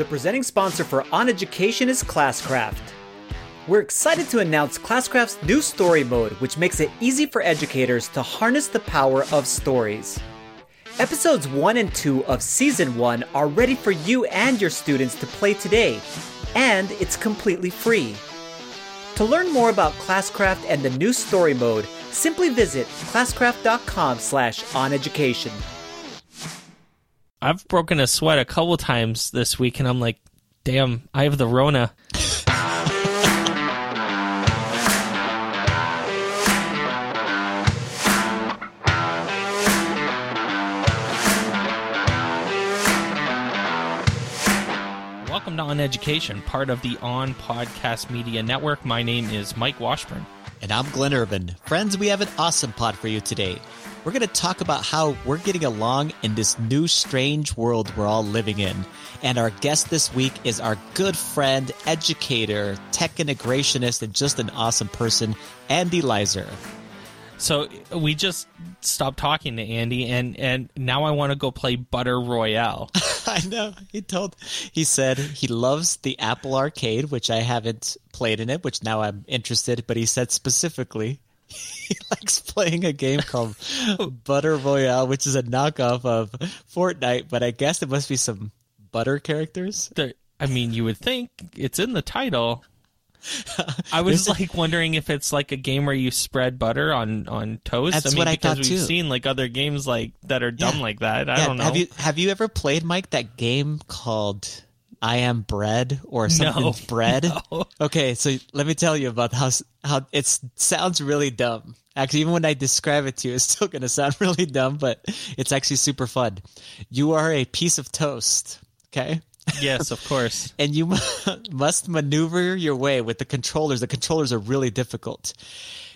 The presenting sponsor for On Education is Classcraft. We're excited to announce Classcraft's new story mode, which makes it easy for educators to harness the power of stories. Episodes 1 and 2 of Season 1 are ready for you and your students to play today, and it's completely free. To learn more about Classcraft and the new story mode, simply visit classcraft.com slash oneducation. I've broken a sweat a couple times this week, and I'm like, damn, I have the Rona. Welcome to On Education, part of the On Podcast Media Network. My name is Mike Washburn. And I'm Glenn Urban. Friends, we have an awesome pod for you today. We're going to talk about how we're getting along in this new strange world we're all living in. And our guest this week is our good friend, educator, tech integrationist, and just an awesome person, Andy Lizer. So we just stopped talking to Andy, and and now I want to go play Butter Royale. I know. He told, he said he loves the Apple Arcade, which I haven't played in it, which now I'm interested. But he said specifically he likes playing a game called Butter Royale, which is a knockoff of Fortnite. But I guess it must be some butter characters. There- I mean, you would think it's in the title. I was like wondering if it's like a game where you spread butter on on toast. That's I mean, what I because thought, we've too. seen like other games like that are dumb Yeah. like that. I Yeah, don't know. Have you have you ever played Mike that game called I Am Bread or something No. bread? No. Okay, so let me tell you about how how it sounds really dumb. Actually, even when I describe it to you, it's still going to sound really dumb, but it's actually super fun. You are a piece of toast, okay? yes, of course. and you mu- must maneuver your way with the controllers. The controllers are really difficult.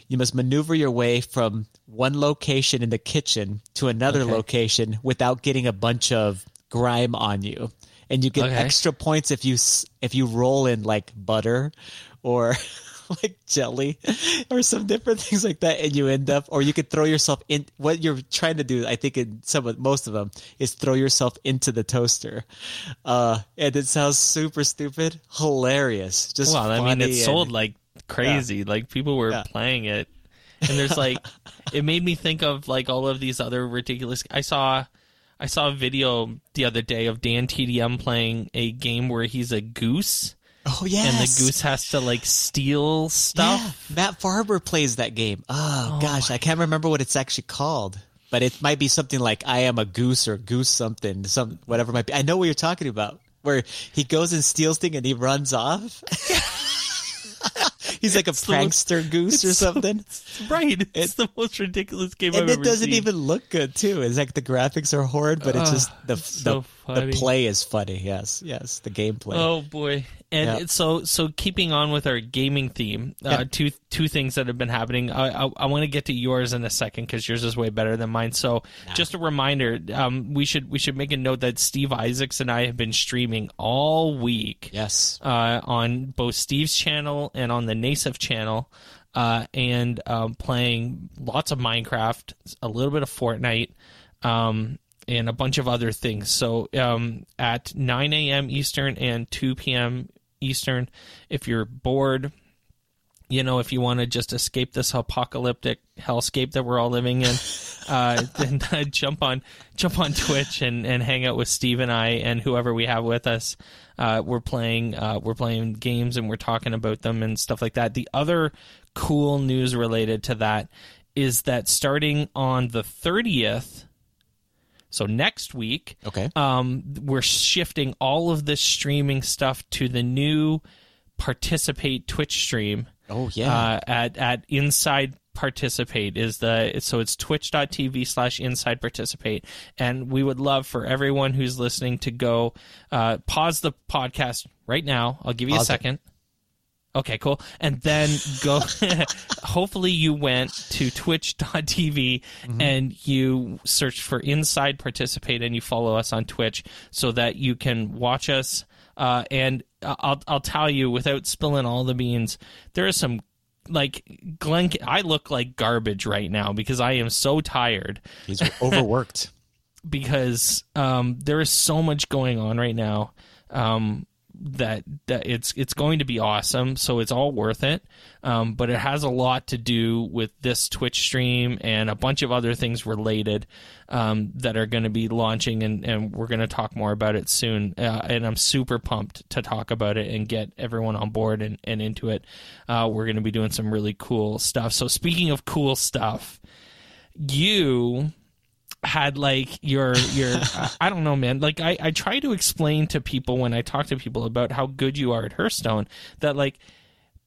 You must maneuver your way from one location in the kitchen to another Okay. location without getting a bunch of grime on you. And you get Okay. extra points if you if you roll in like butter or like jelly or some different things like that and you end up or you could throw yourself in what you're trying to do i think in some of most of them is throw yourself into the toaster uh and it sounds super stupid hilarious just Well, I mean, it it's and- sold like crazy. Like people were Yeah. playing it, and there's like, it made me think of like all of these other ridiculous. I saw, I saw a video the other day of DanTDM playing a game where he's a goose, oh yes and the goose has to like steal stuff. yeah, matt farber plays that game. Oh, oh gosh i can't remember what it's actually called but it might be something like i am a goose or goose something some whatever it might be. I know what you're talking about where he goes and steals thing and he runs off he's like a It's the prankster goose or it's so- something. Right, it's the most ridiculous game I've and it doesn't seen. even look good too. It's like the graphics are horrid but it's just the it's so the, the play is funny yes yes the gameplay Oh boy! And Yeah. so so keeping on with our gaming theme, uh, Yeah. two two things that have been happening. I I, I want to get to yours in a second because yours is way better than mine. So just a reminder, um, we should we should make a note that Steve Isaacs and I have been streaming all week yes uh, on both Steve's channel and on the NASEF channel, uh, and um, playing lots of Minecraft, a little bit of Fortnite, um, and a bunch of other things. So um, at 9 a.m. Eastern and 2 p.m. Eastern, if you're bored, you know, if you want to just escape this apocalyptic hellscape that we're all living in, uh, then uh, jump on jump on Twitch and, and hang out with Steve and I and whoever we have with us. Uh, we're playing uh, we're playing games and we're talking about them and stuff like that. The other cool news related to that is that starting on the thirtieth, so next week, okay. um, we're shifting all of this streaming stuff to the new participate Twitch stream. Oh yeah. Uh, at at inside participate is the so it's twitch.tv slash inside participate. And we would love for everyone who's listening to go uh, pause the podcast right now. I'll give you a second it. Okay cool. And then go hopefully you went to twitch.tv Mm-hmm. and you searched for inside participate and you follow us on twitch so that you can watch us. Uh, and I'll, I'll tell you without spilling all the beans there are some like Glenn, I look like garbage right now because I am so tired. He's overworked. Because um, there is so much going on right now. Um, that that it's it's going to be awesome. So it's all worth it. Um, but it has a lot to do with this Twitch stream and a bunch of other things related um, that are going to be launching, and, and we're going to talk more about it soon. Uh, and I'm super pumped to talk about it and get everyone on board and, and into it. Uh, we're going to be doing some really cool stuff. So speaking of cool stuff, you had like your your I don't know man. Like I I try to explain to people when I talk to people about how good you are at Hearthstone that like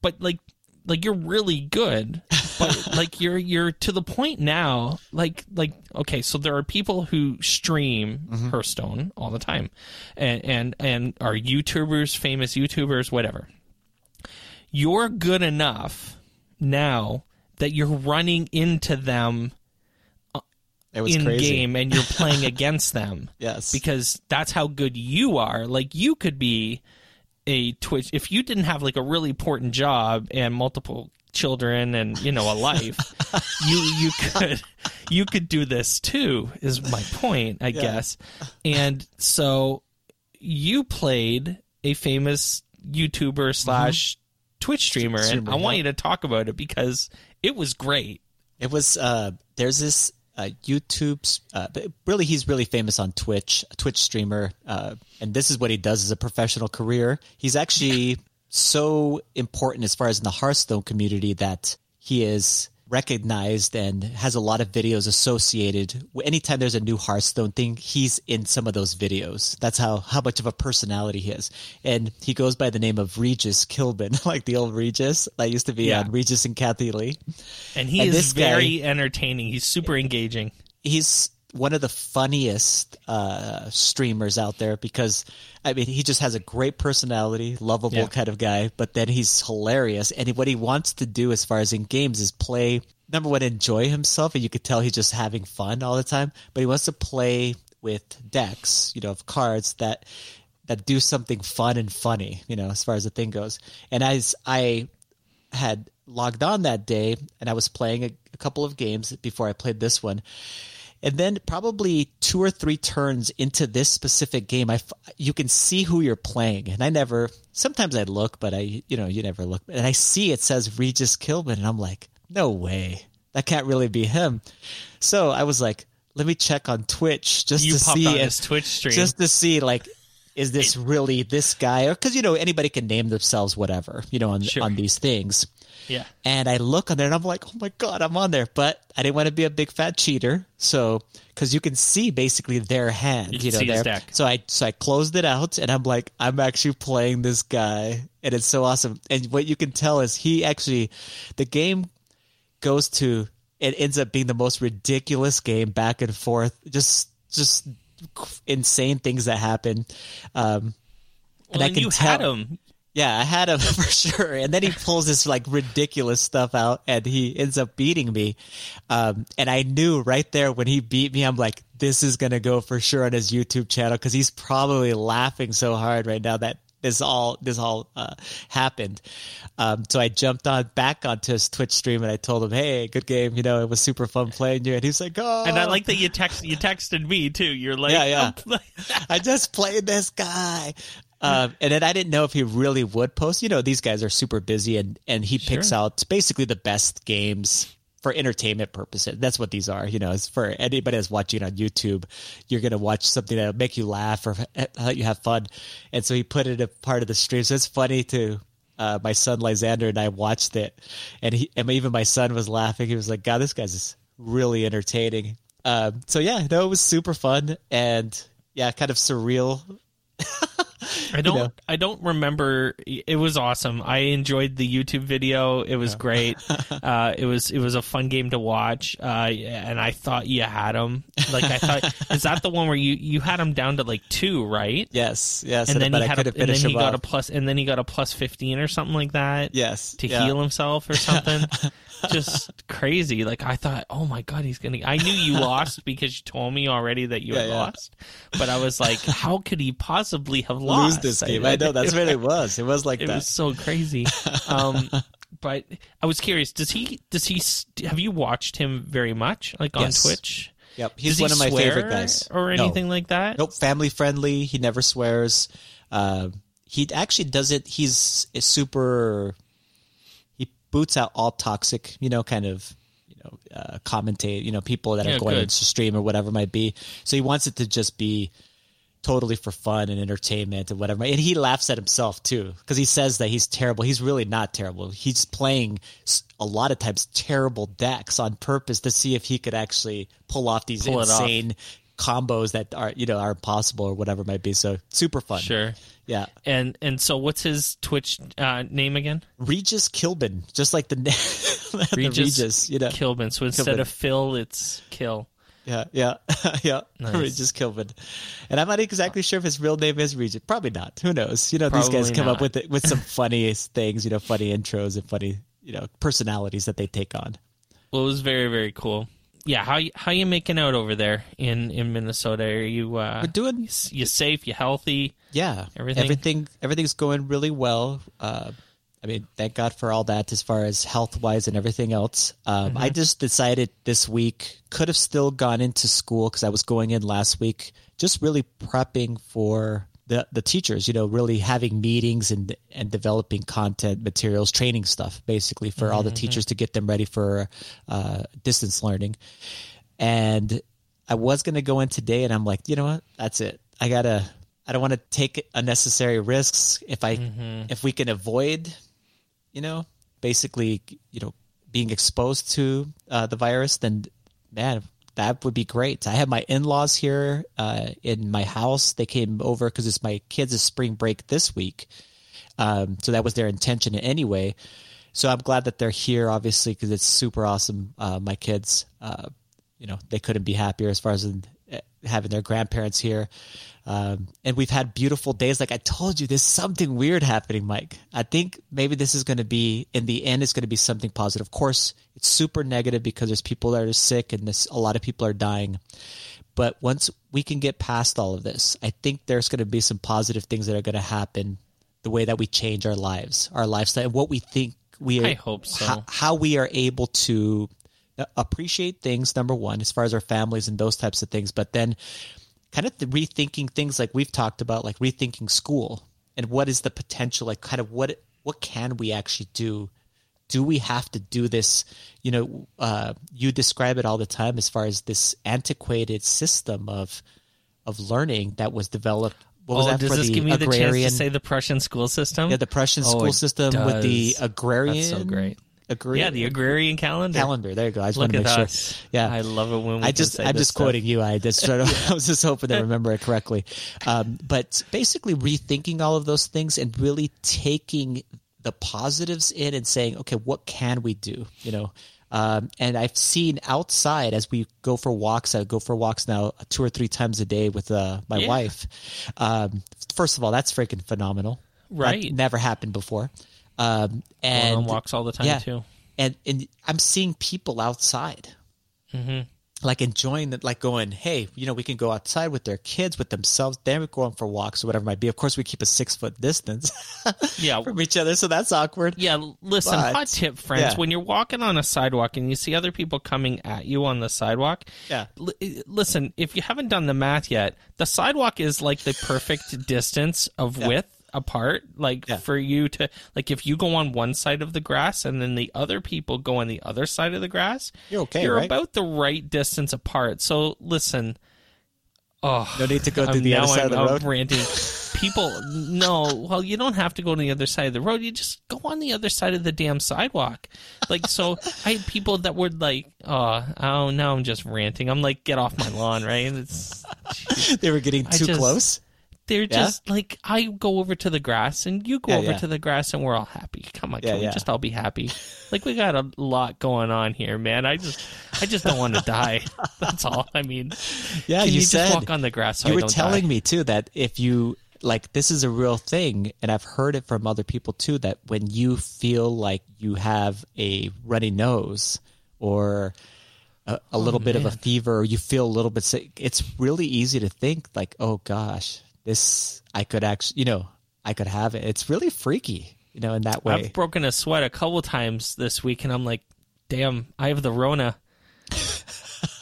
but like like you're really good but like you're you're to the point now like like okay so there are people who stream Mm-hmm. Hearthstone all the time. And and and are YouTubers famous YouTubers whatever. You're good enough now that you're running into them in crazy. game and you're playing against them Yes. because that's how good you are. Like you could be a Twitch if you didn't have like a really important job and multiple children and you know a life you you could you could do this too is my point i guess and so you played a famous youtuber slash twitch streamer and Streamer, i want you to talk about it because it was great It was uh there's this uh, YouTube's uh, really he's really famous on Twitch, a Twitch streamer, uh, and this is what he does as a professional career. He's actually so important as far as in the Hearthstone community that he is recognized and has a lot of videos associated. Anytime there's a new Hearthstone thing, he's in some of those videos. That's how how much of a personality he is, and he goes by the name of Regis Killbin, like the old Regis that used to be Yeah. on Regis and Kathie Lee and he And is this guy- very entertaining he's super engaging he's one of the funniest uh, streamers out there because I mean he just has a great personality, lovable Yeah. kind of guy, but then he's hilarious. And what he wants to do as far as in games is play number one, enjoy himself, and you could tell he's just having fun all the time. But he wants to play with decks, you know, of cards that that do something fun and funny, you know, as far as the thing goes. And as I had logged on that day and I was playing a, a couple of games before I played this one. And then probably two or three turns into this specific game, I f- you can see who you're playing. And I never, sometimes I look, but I, you know, you never look. And I see it says Regis Killbin, and I'm like, no way. That can't really be him. So I was like, let me check on Twitch just you to see on twitch stream just to see like is this really this guy? Or because you know anybody can name themselves whatever you know on Sure. on these things. Yeah. And i look on there and i'm like oh my god i'm on there. But i didn't want to be a big fat cheater. So because you can see basically their hand You you, know there. deck. so i so i closed it out and i'm like i'm actually playing this guy. And it's so awesome. And what you can tell is he actually the game goes to it ends up being the most ridiculous game back and forth. Just just insane things that happen um well, I and can you tell- had him yeah, I had him for sure. And then he pulls this like ridiculous stuff out and he ends up beating me. Um, and I knew right there when he beat me, I'm like, this is going to go for sure on his YouTube channel because he's probably laughing so hard right now that this all, this all, uh, happened. Um, so I jumped on back onto his Twitch stream and I told him, Hey, good game. You know, it was super fun playing you. And he's like, Oh, and i like that you text you texted me too you're like Yeah, yeah. I just played this guy. Um, and then I didn't know if he really would post. You know, these guys are super busy, and and he picks Sure. out basically the best games for entertainment purposes. That's what these are. You know, it's for anybody that's watching on YouTube. You're gonna watch something that'll make you laugh or let you have fun. And so he put it a part of the stream. So it's funny to. Uh, my son Lysander and I watched it, and he and even my son was laughing. He was like, "God, this guy's really entertaining." Um, so yeah, no, it was super fun and yeah, kind of surreal I don't. know. I don't remember. It was awesome. I enjoyed the YouTube video. It was great. uh, it was. It was a fun game to watch. Uh, and I thought you had him. Like I thought. is that the one where you you had him down to like two, right? Yes, yes. And then he had. A, and then he got a plus. And then he got a plus fifteen or something like that. yes To yeah. heal himself or something. Just crazy. Like I thought, oh my god, he's gonna. I knew you lost because you told me already that you Yeah, had yeah. lost. But I was like, how could he possibly have lost? lose this game. I know that's what it was. It was like that. it that. was so crazy. Um, but I was curious. Does he? Does he? Have you watched him very much, like on Yes. Twitch? Yep, he's Does he one of my favorite guys. or No. anything like that. Nope, family friendly. He never swears. Uh, he actually does it. He's super. Boots out all toxic, you know, kind of, you know, uh, commentate, you know, people that Yeah, are going good. into stream or whatever it might be. So he wants it to just be totally for fun and entertainment and whatever. And he laughs at himself too because he says that he's terrible. He's really not terrible. He's playing a lot of times terrible decks on purpose to see if he could actually pull off these Pull insane combos that are you know are impossible or whatever it might be. So super fun. Sure. Yeah. And and so what's his Twitch uh, name again? Regis Killbin, just like the, na- the Regis Regis, you know. Killbin. So instead Killbin. of Phil, it's Kill. Yeah, yeah, yeah. Nice. Regis Killbin, and I'm not exactly sure if his real name is Regis. Probably not. Who knows? You know, these guys Probably come up with it, with some funny things. You know, funny intros and funny you know personalities that they take on. Well, it was very very cool. Yeah, how you, how you making out over there in in Minnesota? Are you uh, We're doing you, safe? You healthy? yeah Everything? everything everything's going really well uh i mean thank god for all that as far as health wise and everything else um Mm-hmm. i just decided this week could have still gone into school because i was going in last week just really prepping for the the teachers you know really having meetings and and developing content materials training stuff basically for all the teachers to get them ready for uh distance learning and I was gonna go in today, and I'm like, you know what? That's it. I gotta. I don't want to take unnecessary risks. If I, if we can avoid, you know, basically, you know, being exposed to uh, the virus, then man, that would be great. I have my in-laws here uh, in my house. They came over because it's my kids' spring break this week, um, so that was their intention anyway. So I'm glad that they're here, obviously, because it's super awesome. Uh, my kids, uh, you know, they couldn't be happier as far as in, having their grandparents here. Um, and we've had beautiful days. Like I told you, there's something weird happening, Mike. I think maybe this is going to be, in the end, it's going to be something positive. Of course, it's super negative because there's people that are sick and this, a lot of people are dying. But once we can get past all of this, I think there's going to be some positive things that are going to happen. The way that we change our lives, our lifestyle, and what we think we are, I hope so. how, how we are able to appreciate things. Number one, as far as our families and those types of things, but then kind of the rethinking things like we've talked about, like rethinking school and what is the potential, like kind of what what can we actually do do we have to do this you know uh, you describe it all the time as far as this antiquated system of of learning that was developed what was oh, that does for this the give me the chance to say the Prussian school system? yeah the prussian Oh, school system with the agrarian That's so great. Agrarian yeah, the agrarian calendar. calendar there you go i just Look want to make us. sure yeah I love it when we I just I'm just stuff. quoting you. I just I was just hoping to remember it correctly. Um, but basically rethinking all of those things and really taking the positives in and saying, okay, what can we do? You know, um, and I've seen outside as we go for walks. I go for walks now two or three times a day with uh, my Yeah. wife. Um, first of all, that's freaking phenomenal. That Right. never happened before. Um, Going and on walks all the time yeah. too. and and I'm seeing people outside, like enjoying it, like going, hey, you know, we can go outside with their kids, with themselves. Then we're going for walks or whatever it might be. Of course, we keep a six foot distance Yeah. from each other, so that's awkward. Yeah, listen, But- hot tip, friends. yeah. When you're walking on a sidewalk and you see other people coming at you on the sidewalk, Yeah. l- listen, if you haven't done the math yet, the sidewalk is like the perfect distance of width apart like Yeah. for you to like if you go on one side of the grass and then the other people go on the other side of the grass You're okay, you're right? about the right distance apart so listen oh No need to go to the other side I'm of the road. ranting. People, no. Well, you don't have to go to the other side of the road. You just go on the other side of the damn sidewalk. Like, so I had people that would like, oh, oh, now I'm just ranting. I'm like, get off my lawn, right? It's, They were getting too just- close. They're just like, I go over to the grass and you go Yeah, over yeah. to the grass and we're all happy. Come on, Yeah, can we yeah. just all be happy? Like, we got a lot going on here, man. I just, I just don't want to die. That's all. I mean, Yeah, you, you, said just walk on the grass so you were telling die? me too that if you like this is a real thing and i've heard it from other people too that when you feel like you have a runny nose or a, a oh, little bit of a fever or you feel a little bit sick it's really easy to think like oh gosh this i could actually you know i could have it it's really freaky you know in that way I've broken a sweat a couple times this week, and I'm like, damn, I have the Rona.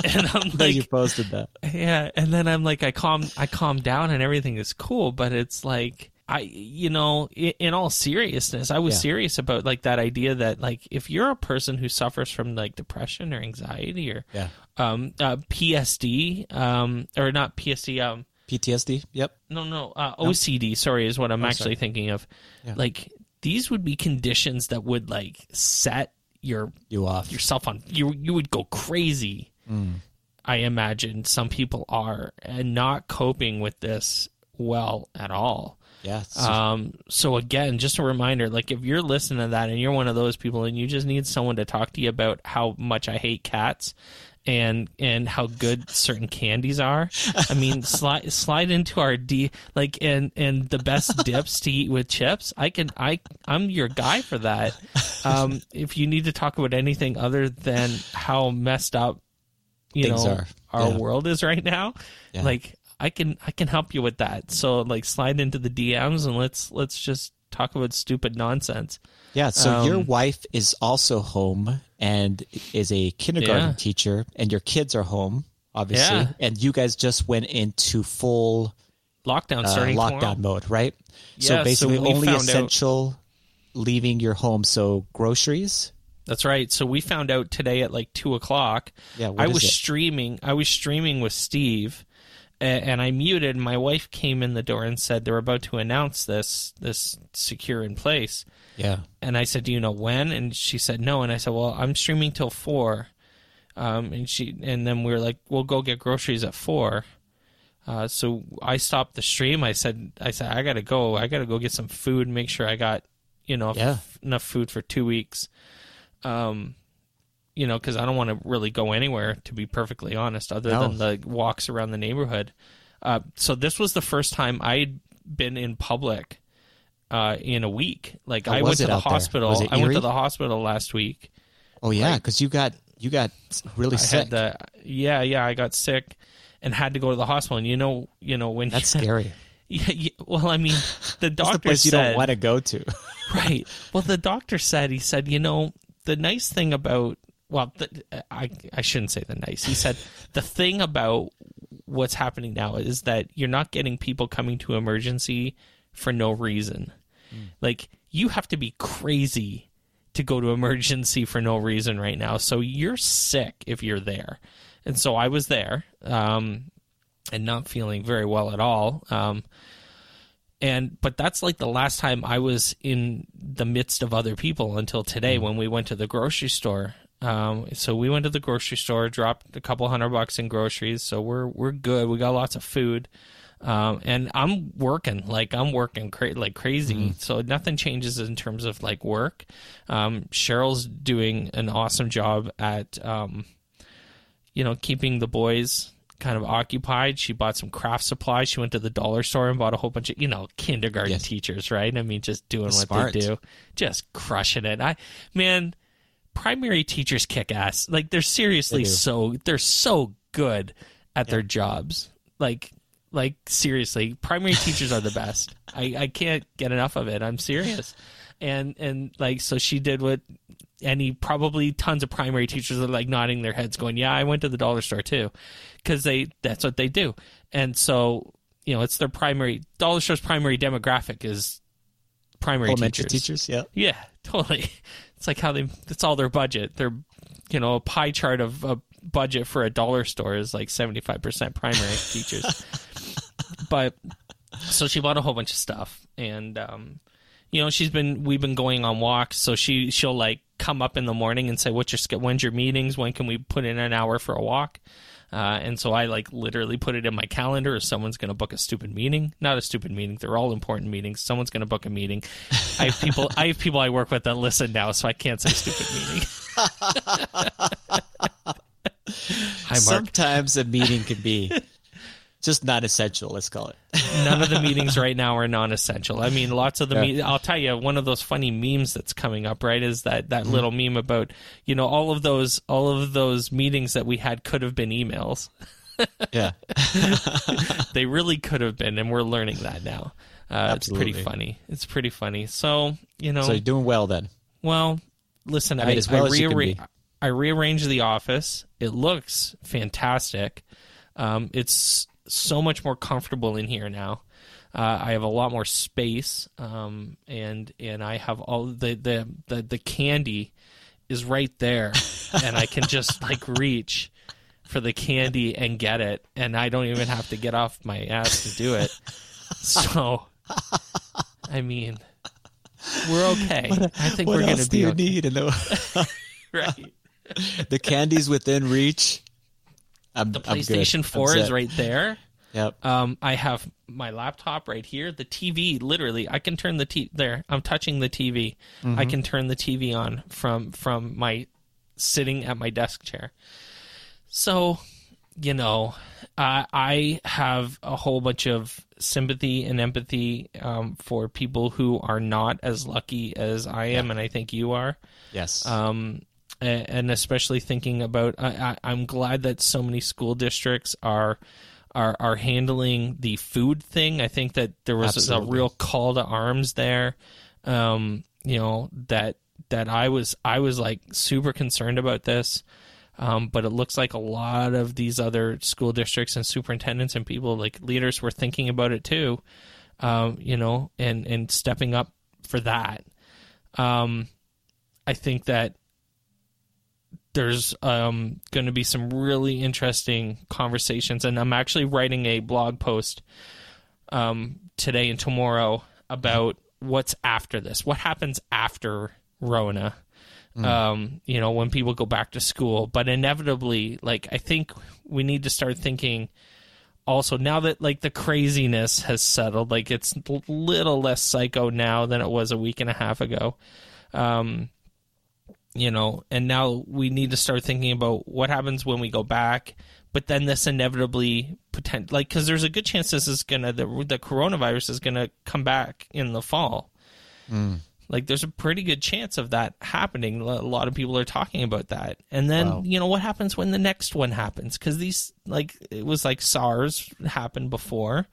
and I'm No, you like, posted that. yeah, and then I'm like, I calm, I calm down, and everything is cool. But it's like, I, you know, in, in all seriousness, I was Yeah. serious about like that idea that like if you're a person who suffers from like depression or anxiety or Yeah. um uh, PSD um or not PSD um PTSD. Yep. no no uh, OCD sorry is what I'm actually sorry. thinking of Yeah. like these would be conditions that would like set your You off. yourself on you you would go crazy i imagine some people are and not coping with this well at all Yes. um so again just a reminder like if you're listening to that and you're one of those people and you just need someone to talk to you about how much i hate cats and and how good certain candies are i mean slide slide into our d like and and the best dips to eat with chips i can i i'm your guy for that um if you need to talk about anything other than how messed up you Things know are. our Yeah. world is right now Yeah. like i can i can help you with that so like slide into the dms and let's let's just talk about stupid nonsense Yeah, so your Um, wife is also home and is a kindergarten Yeah. teacher, and your kids are home, obviously, Yeah. and you guys just went into full lockdown uh, starting lockdown tomorrow. mode, right? Yeah, so so basically, we only found out- essential leaving your home. So groceries. That's right. So we found out today at like two o'clock. Yeah, I was it? streaming. I was streaming with Steve, and I muted. My wife came in the door and said they're about to announce this this secure in place. Yeah, And I said, "Do you know when?" And she said, "No." And I said, "Well, I'm streaming till four. Um, and she and then we were like, "We'll go get groceries at four. Uh, so I stopped the stream. I said, "I said I gotta go. I gotta go get some food. Make sure I got you know Yeah. f- enough food for two weeks. Um, you know, because I don't want to really go anywhere to be perfectly honest, other No. than the walks around the neighborhood. Uh, so this was the first time I'd been in public uh, in a week. Like How I went to the hospital. I went to the hospital last week. Oh yeah, because you got you got really I sick. had the yeah yeah I got sick and had to go to the hospital. And you know you know when That's scary. yeah, yeah, well I mean the doctor the place you don't want to go to. right. Well, the doctor said he said, you know, the nice thing about well, the, I I shouldn't say the nice. He said the thing about what's happening now is that you're not getting people coming to emergency for no reason. Like you have to be crazy to go to emergency for no reason right now. So you're sick if you're there. And so I was there um and not feeling very well at all. Um and but that's like the last time I was in the midst of other people until today when we went to the grocery store. Um, so we went to the grocery store, dropped a couple hundred bucks in groceries, so we're we're good. We got lots of food, um, and I'm working like I'm working cra- like crazy. So nothing changes in terms of like work. Um, Cheryl's doing an awesome job at um, you know, keeping the boys kind of occupied. She bought some craft supplies. She went to the dollar store and bought a whole bunch of, you know, kindergarten Yes. teachers, right? I mean, just doing what they do, just crushing it. I, man, primary teachers kick ass. Like they're seriously They so they're so good at their jobs. Like, like seriously, primary teachers are the best. I I can't get enough of it. I'm serious. And and like so she did what any probably tons of primary teachers are like nodding their heads going yeah i went to the dollar store too because they that's what they do and so you know it's their primary dollar store's primary demographic is primary Elementary teachers. teachers, yeah. yeah totally it's like how they it's all their budget. Their you know a pie chart of a budget for a dollar store is like 75% primary teachers. But so she bought a whole bunch of stuff and um you know she's been we've been going on walks. So she she'll like come up in the morning and say what's your when's your meetings? When can we put in an hour for a walk uh, and so I like literally put it in my calendar if someone's going to book a stupid meeting. Not a stupid meeting; they're all important meetings. Someone's going to book a meeting. I have people. I have people I work with that listen now, so I can't say stupid meeting. Hi, Mark. Sometimes a meeting can be just not essential. Let's call it. None of the meetings right now are non-essential. I mean, lots of the. Yeah. Me- I'll tell you, one of those funny memes that's coming up, right, is that that little meme about you know all of those all of those meetings that we had could have been emails. Yeah. they really could have been, and we're learning that now. Uh, it's pretty funny. It's pretty funny. So you know, So you're doing well then. well, listen, I, I as well I as rearra- I rearranged the office. It looks fantastic. Um, it's so much more comfortable in here now. Uh, I have a lot more space, um, and and I have all the, the the the candy is right there, and I can just like reach for the candy and get it, and I don't even have to get off my ass to do it. So, I mean, we're okay. I think we're gonna do be you okay. need? And the, right. the candy's within reach. I'm, The. PlayStation I'm 4 is right there. Yep. Um, I have my laptop right here. The TV, literally, I can turn the t there. I'm touching the TV. I can turn the TV on from from my sitting at my desk chair. So, you know, uh, I have a whole bunch of sympathy and empathy um, for people who are not as lucky as I am, and I think you are Yes. um, and especially thinking about I, I, I'm glad that so many school districts are are are handling the food thing. I think that there was Absolutely. a real call to arms there. Um, you know that that I was I was like super concerned about this. Um, but it looks like a lot of these other school districts and superintendents and people like leaders were thinking about it too. Um, you know, and and stepping up for that. Um, I think that there's um, going to be some really interesting conversations, and I'm actually writing a blog post um, today and tomorrow about what's after this. What happens after Rona? Um, you know, when people go back to school, but inevitably, like I think we need to start thinking. Also, now that like the craziness has settled, like it's a little less psycho now than it was a week and a half ago. Um, you know, and now we need to start thinking about what happens when we go back. But then this inevitably pretend like because there's a good chance this is gonna the the coronavirus is gonna come back in the fall. Hmm. Like there's a pretty good chance of that happening. A lot of people are talking about that. And then Wow. you know what happens when the next one happens? Because these like it was like SARS happened before,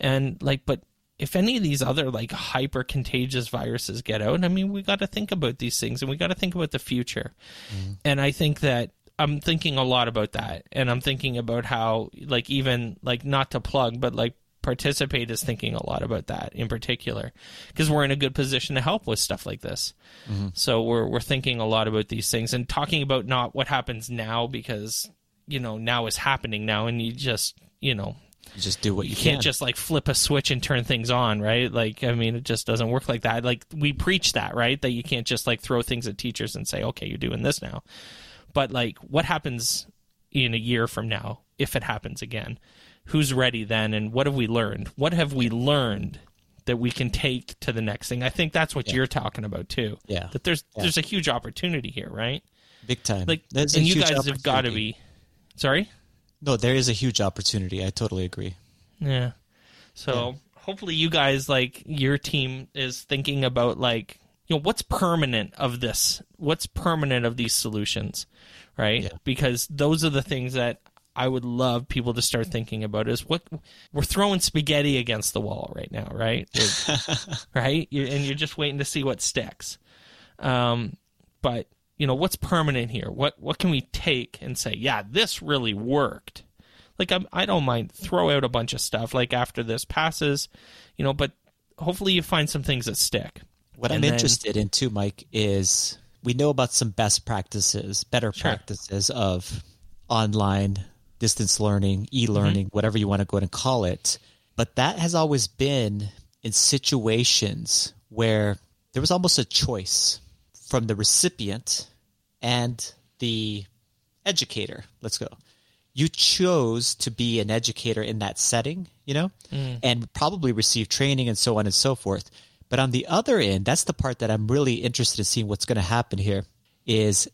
and like but if any of these other like hyper contagious viruses get out, I mean, we got to think about these things and we got to think about the future. Mm-hmm. And I think that I'm thinking a lot about that. And I'm thinking about how, like, even like not to plug, but like participate is thinking a lot about that in particular because we're in a good position to help with stuff like this. Mm-hmm. So we're we're thinking a lot about these things and talking about not what happens now because you know now is happening now and you just you know you just do what you, you can't can. just like flip a switch and turn things on, right? Like, I mean, it just doesn't work like that. Like, we preach that, right? That you can't just like throw things at teachers and say, okay, you're doing this now. But like, what happens in a year from now if it happens again? Who's ready then? And what have we learned? What have we learned that we can take to the next thing? I think that's what you're talking about too. Yeah. That there's Yeah. there's a huge opportunity here, right? big time. Like, There's and you guys have got to be. Sorry. No, there is a huge opportunity. I totally agree. Yeah. So hopefully you guys like your team is thinking about like you know what's permanent of this? What's permanent of these solutions, right? Yeah. Because those are the things that I would love people to start thinking about is what we're throwing spaghetti against the wall right now, right? Right? and you're just waiting to see what sticks. Um, but you know what's permanent here? What what can we take and say, yeah, this really worked? Like I'm, I don't mind throw out a bunch of stuff like after this passes, you know. But hopefully you find some things that stick. What And I'm then- interested in too, Mike, is we know about some best practices, better Sure. practices of online distance learning, e-learning, Mm-hmm. whatever you want to go and call it. But that has always been in situations where there was almost a choice from the recipient and the educator. Let's go. You chose to be an educator in that setting, you know, mm. and probably receive training and so on and so forth. But on the other end, that's the part that I'm really interested in seeing what's going to happen here is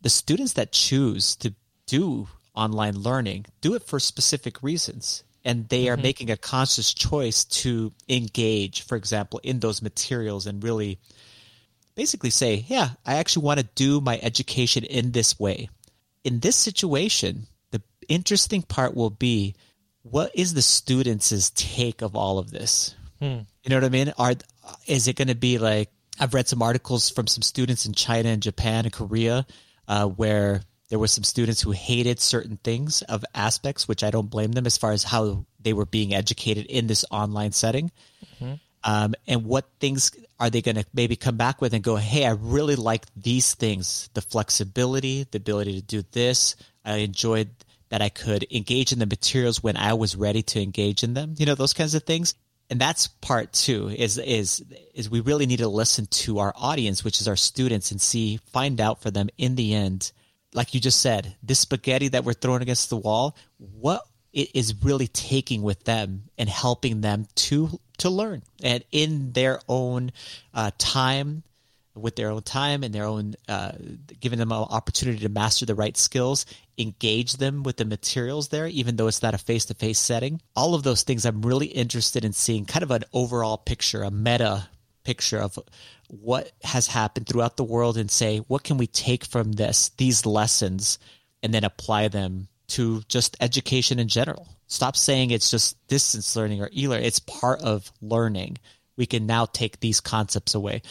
the students that choose to do online learning do it for specific reasons and they are mm-hmm. making a conscious choice to engage for example in those materials and really basically say yeah i actually want to do my education in this way in this situation the interesting part will be what is the students' take of all of this you know what i mean are is it going to be like i've read some articles from some students in china and japan and korea uh, where there were some students who hated certain things of aspects, which I don't blame them as far as how they were being educated in this online setting. Mm-hmm. Um, and what things are they going to maybe come back with and go, hey, I really like these things the flexibility, the ability to do this. I enjoyed that I could engage in the materials when I was ready to engage in them, you know, those kinds of things. And that's part two is, is, is we really need to listen to our audience, which is our students and see, find out for them in the end like you just said, this spaghetti that we're throwing against the wall, what it is really taking with them and helping them to to learn and in their own uh, time with their own time and their own uh, giving them an opportunity to master the right skills engage them with the materials there even though it's not a face-to-face setting. All of those things i'm really interested in seeing kind of an overall picture a meta picture of what has happened throughout the world and say, what can we take from this, these lessons, and then apply them to just education in general? Stop saying it's just distance learning or e learning. It's part of learning. We can now take these concepts away.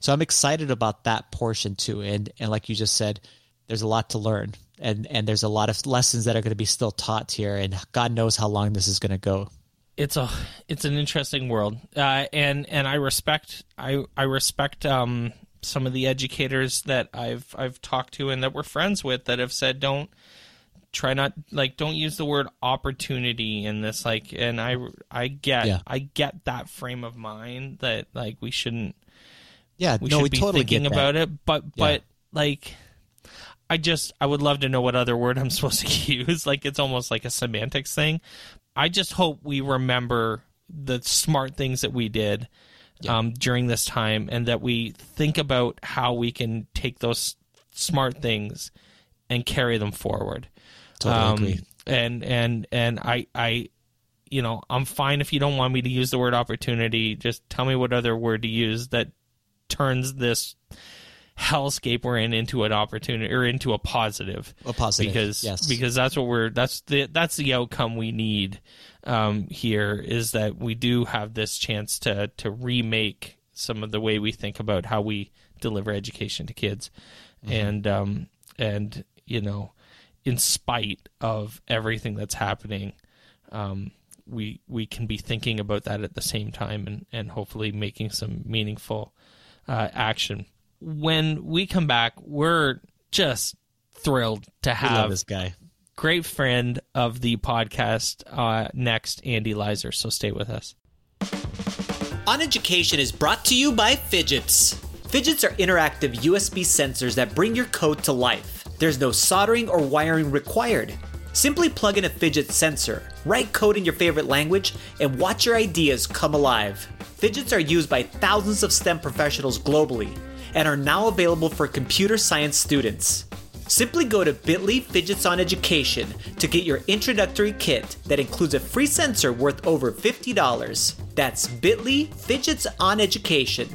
So I'm excited about that portion too. And and like you just said, there's a lot to learn. And and there's a lot of lessons that are going to be still taught here. And God knows how long this is going to go it's a it's an interesting world, uh, and and I respect I I respect um, some of the educators that I've I've talked to and that we're friends with that have said don't try not like don't use the word opportunity in this like and I I get yeah. I get that frame of mind that like we shouldn't yeah we no, should we be totally thinking about it but yeah. but like I just I would love to know what other word I'm supposed to use like it's almost like a semantics thing I just hope we remember the smart things that we did yeah. um, during this time, and that we think about how we can take those smart things and carry them forward. Totally um, agree. And and and I I you know I'm fine if you don't want me to use the word opportunity. Just tell me what other word to use that turns this hellscape we're in into an opportunity or into a positive. A positive, because yes. because that's what we're that's the that's the outcome we need um, here is that we do have this chance to to remake some of the way we think about how we deliver education to kids, mm-hmm. and um, and you know, in spite of everything that's happening. Um, we we can be thinking about that at the same time and, and hopefully making some meaningful uh, action when we come back, we're just thrilled to have this guy. Great friend of the podcast uh, next, Andy Lizer. So stay with us. On Education is brought to you by Phidgets. Phidgets are interactive USB sensors that bring your code to life. There's no soldering or wiring required. Simply plug in a Phidget sensor, write code in your favorite language, and watch your ideas come alive. Phidgets are used by thousands of STEM professionals globally and are now available for computer science students. Simply go to bit.ly Phidgets on Education to get your introductory kit that includes a free sensor worth over $50. That's bit.ly Phidgets on Education.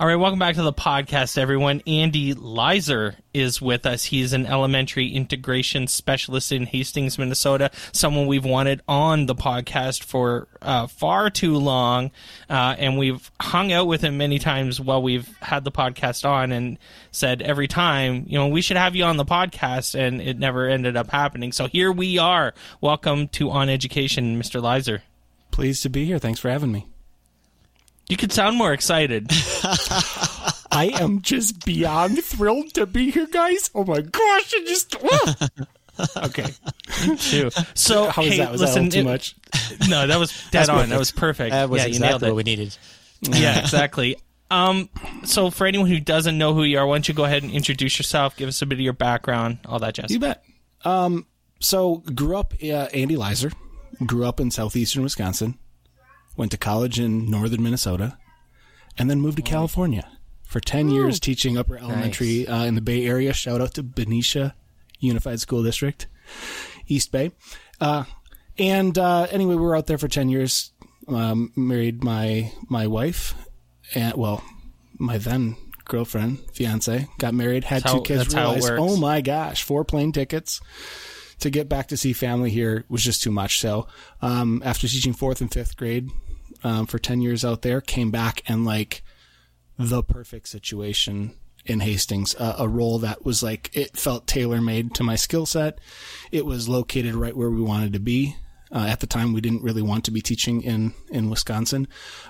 All right, welcome back to the podcast, everyone. Andy Lizer is with us. He's an elementary integration specialist in Hastings, Minnesota. Someone we've wanted on the podcast for uh, far too long, uh, and we've hung out with him many times while we've had the podcast on, and said every time, you know, we should have you on the podcast, and it never ended up happening. So here we are. Welcome to On Education, Mr. Lizer. Pleased to be here. Thanks for having me. You could sound more excited. I am just beyond thrilled to be here, guys. Oh my gosh! I just okay. Too. So how was hey, that? Was listen, that too it, much? No, that was dead on. That was perfect. That was yeah, exactly you nailed it. what we needed. yeah, exactly. Um, so for anyone who doesn't know who you are, why don't you go ahead and introduce yourself, give us a bit of your background, all that jazz. You bet. Um, so grew up uh, Andy Lizer, grew up in southeastern Wisconsin, went to college in northern Minnesota, and then moved to California for 10 Ooh. years teaching upper elementary nice. uh, in the Bay Area. Shout out to Benicia Unified School District, East Bay. Uh, and uh, anyway, we were out there for 10 years. Um, married my my wife, and well, my then girlfriend, fiance, got married, had that's two how, kids. Realized, oh my gosh, four plane tickets to get back to see family here was just too much. So, um, after teaching fourth and fifth grade um, for 10 years out there, came back and like the perfect situation in Hastings, uh, a role that was like it felt tailor made to my skill set. It was located right where we wanted to be. Uh, at the time, we didn't really want to be teaching in in Wisconsin,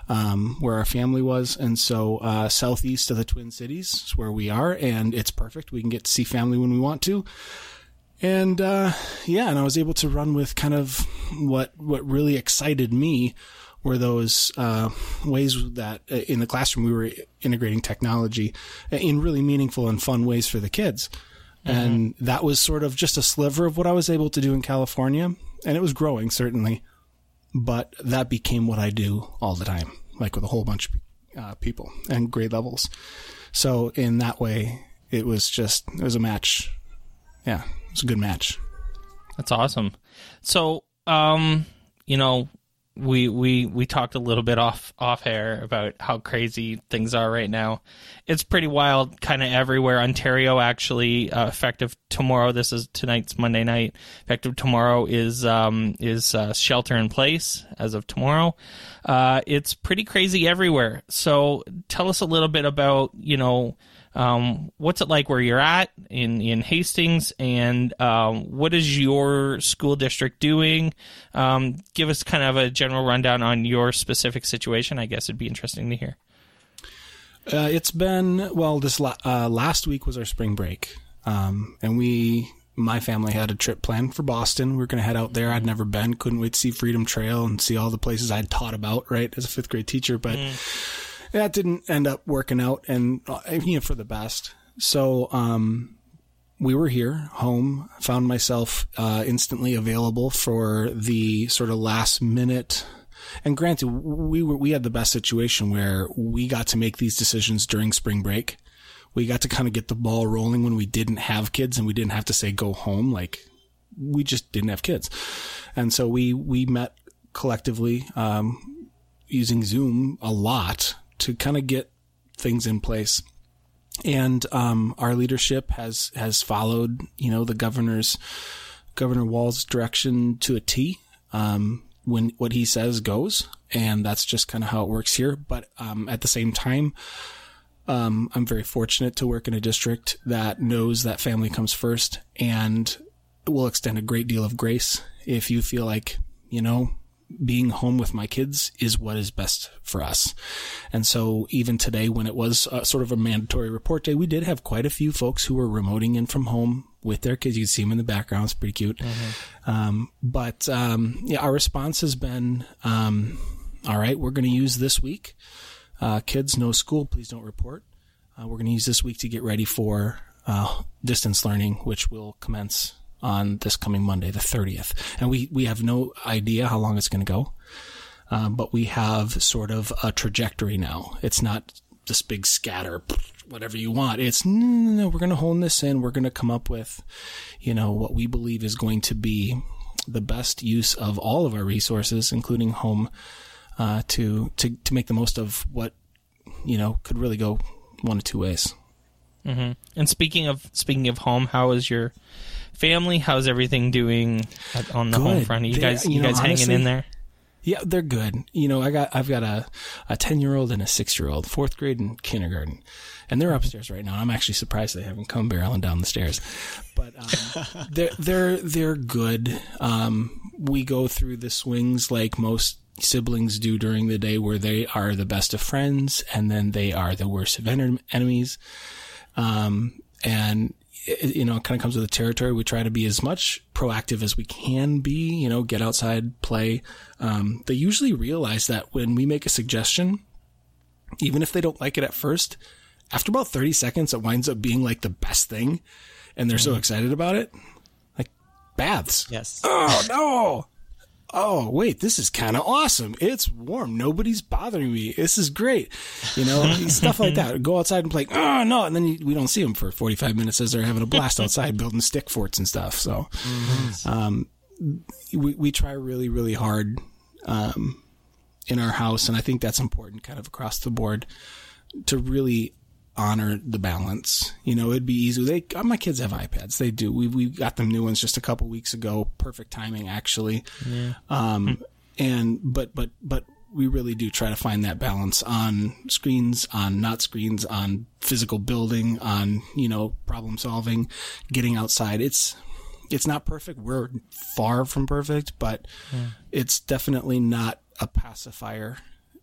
um, where our family was, and so uh, southeast of the Twin Cities is where we are, and it's perfect. We can get to see family when we want to, and uh, yeah, and I was able to run with kind of what what really excited me were those uh, ways that uh, in the classroom we were integrating technology in really meaningful and fun ways for the kids. And that was sort of just a sliver of what I was able to do in California. And it was growing, certainly. But that became what I do all the time, like with a whole bunch of uh, people and grade levels. So in that way, it was just, it was a match. Yeah, it was a good match. That's awesome. So, um, you know, we we we talked a little bit off off air about how crazy things are right now. It's pretty wild, kind of everywhere. Ontario actually uh, effective tomorrow. This is tonight's Monday night. Effective tomorrow is um, is uh, shelter in place as of tomorrow. Uh, it's pretty crazy everywhere. So tell us a little bit about you know. Um, what's it like where you're at in, in Hastings, and um, what is your school district doing? Um, give us kind of a general rundown on your specific situation. I guess it'd be interesting to hear. Uh, it's been well. This la- uh, last week was our spring break, um, and we, my family, had a trip planned for Boston. We were going to head out there. I'd never been. Couldn't wait to see Freedom Trail and see all the places I'd taught about. Right as a fifth grade teacher, but that didn't end up working out, and uh, you know for the best. So um, we were here, home. Found myself uh, instantly available for the sort of last minute. And granted, we were we had the best situation where we got to make these decisions during spring break. We got to kind of get the ball rolling when we didn't have kids, and we didn't have to say go home. Like we just didn't have kids, and so we we met collectively um, using Zoom a lot to kind of get things in place and um, our leadership has has followed you know the governor's governor Walz's direction to a T. Um, when what he says goes, and that's just kind of how it works here. But um, at the same time, um, I'm very fortunate to work in a district that knows that family comes first and will extend a great deal of grace if you feel like you know being home with my kids is what is best for us. And so even today, when it was uh, sort of a mandatory report day, we did have quite a few folks who were remoting in from home with their kids. You can see them in the background. It's pretty cute. Um, but, um, yeah, our response has been, um, all right, we're going to use this week. Uh, kids, no school, please don't report. Uh, we're going to use this week to get ready for, uh, distance learning, which will commence on this coming Monday, the 30th. And we, we have no idea how long it's going to go. Um, but we have sort of a trajectory now. It's not this big scatter, whatever you want. It's no, no, no, we're going to hone this in. We're going to come up with, you know, what we believe is going to be the best use of all of our resources, including home, uh, to, to, to make the most of what, you know, could really go one of two ways. Mm-hmm. And speaking of speaking of home, how is your family? How's everything doing on the home front? Are you They- guys you you, know, guys hanging in there? Yeah, they're good. You know, I got I've got a a ten year old and a six year old, fourth grade and kindergarten, and they're upstairs right now. I'm actually surprised they haven't come barreling down the stairs, but um, they're they're they're good. Um, we go through the swings like most siblings do during the day, where they are the best of friends and then they are the worst of en- enemies. Um, and it, you know, it kind of comes with the territory. We try to be as much proactive as we can be, you know, get outside, play. Um, they usually realize that when we make a suggestion, even if they don't like it at first, after about 30 seconds, it winds up being like the best thing. And they're so excited about it. Like baths. Yes. Oh, no. Oh, wait, this is kind of awesome. It's warm. Nobody's bothering me. This is great. You know, stuff like that. Go outside and play. Oh, no. And then you, we don't see them for 45 minutes as they're having a blast outside building stick forts and stuff. So, um, we, we try really, really hard, um, in our house. And I think that's important kind of across the board to really honor the balance. You know, it'd be easy. They, uh, my kids have iPads. They do. We, we got them new ones just a couple weeks ago. Perfect timing, actually. Yeah. Um, and, but, but, but we really do try to find that balance on screens, on not screens, on physical building, on, you know, problem solving, getting outside. It's, it's not perfect. We're far from perfect, but it's definitely not a pacifier.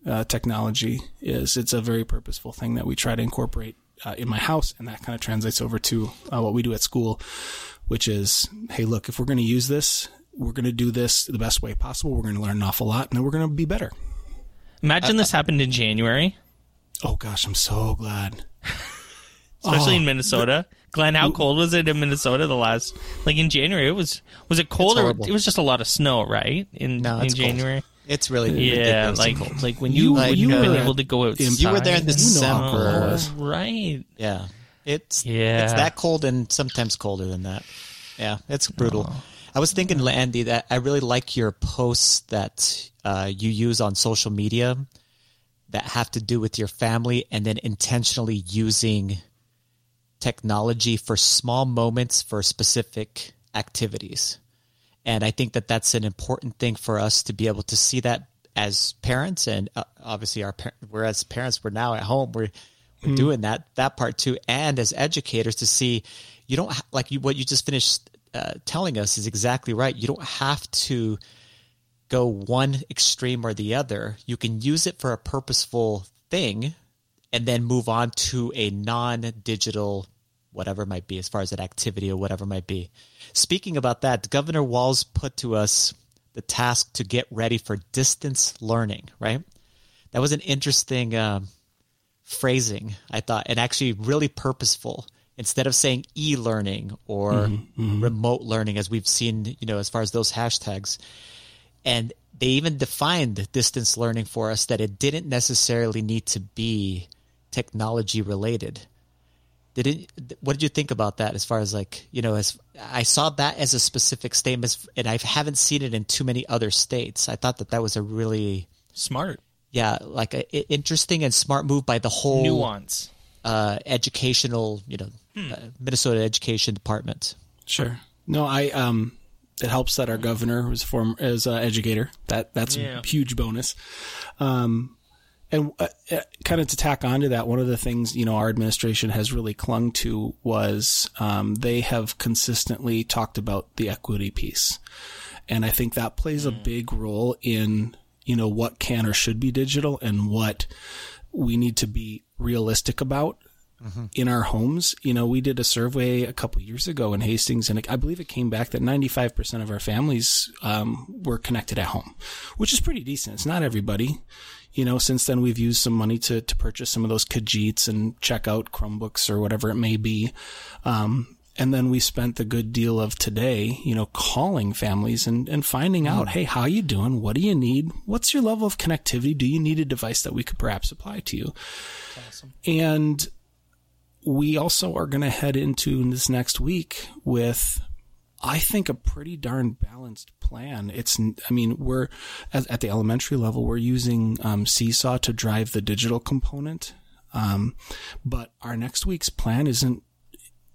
Uh, technology is it's a very purposeful thing that we try to incorporate uh, in my house, and that kind of translates over to uh, what we do at school, which is, hey, look, if we're going to use this, we're going to do this the best way possible. We're going to learn an awful lot, and then we're going to be better. Imagine this happened in January, Oh gosh, I'm so glad. especially Oh. in Minnesota. Glenn, how cold was it in Minnesota the last like in January? It was was it cold or it was just a lot of snow, right? In No, in it's cold. It's really Yeah, like cold. like when You- you, like, when you were able to go outside. You were there in You know how cold it December. right? Yeah. It's Yeah. it's that cold and sometimes colder than that. Yeah, it's brutal. Oh. I was thinking, Andy, that I really like your posts that uh, you use on social media that have to do with your family and then intentionally using technology for small moments for specific activities. And I think that that's an important thing for us to be able to see that as parents, and uh, obviously our par- we're as parents, we're now at home, we're we're doing that that part too, and as educators to see you don't ha- like you what you just finished uh, telling us is exactly right. You don't have to go one extreme or the other. You can use it for a purposeful thing, and then move on to a non-digital whatever it might be as far as an activity or whatever it might be. Speaking about that, Governor Walz put to us the task to get ready for distance learning, right? That was an interesting um, phrasing, I thought, and actually really purposeful. Instead of saying e-learning or remote learning, as we've seen, you know, as far as those hashtags, and they even defined distance learning for us that it didn't necessarily need to be technology related did it what did you think about that as far as like you know as i saw that as a specific statement and i haven't seen it in too many other states i thought that that was a really Smart. yeah like a, i- interesting and smart move by the whole Nuance. uh educational you know uh, minnesota education department Sure. No, I um it helps that our governor was form is an educator. That that's Yeah. a huge bonus. Um and uh, uh, kind of to tack onto that, one of the things you know our administration has really clung to was um, they have consistently talked about the equity piece, and I think that plays a big role in you know what can or should be digital and what we need to be realistic about in our homes. You know, we did a survey a couple years ago in Hastings, and I believe it came back that 95% of our families um, were connected at home, which is pretty decent. It's not everybody. You know, since then we've used some money to, to purchase some of those Kajeets and check out Chromebooks or whatever it may be. Um, and then we spent the good deal of today, you know, calling families and, and finding out, hey, how you doing? What do you need? What's your level of connectivity? Do you need a device that we could perhaps apply to you? And we also are going to head into this next week with, I think, a pretty darn balanced plan. It's, I mean, we're at, at the elementary level, we're using um, Seesaw to drive the digital component. Um, but our next week's plan isn't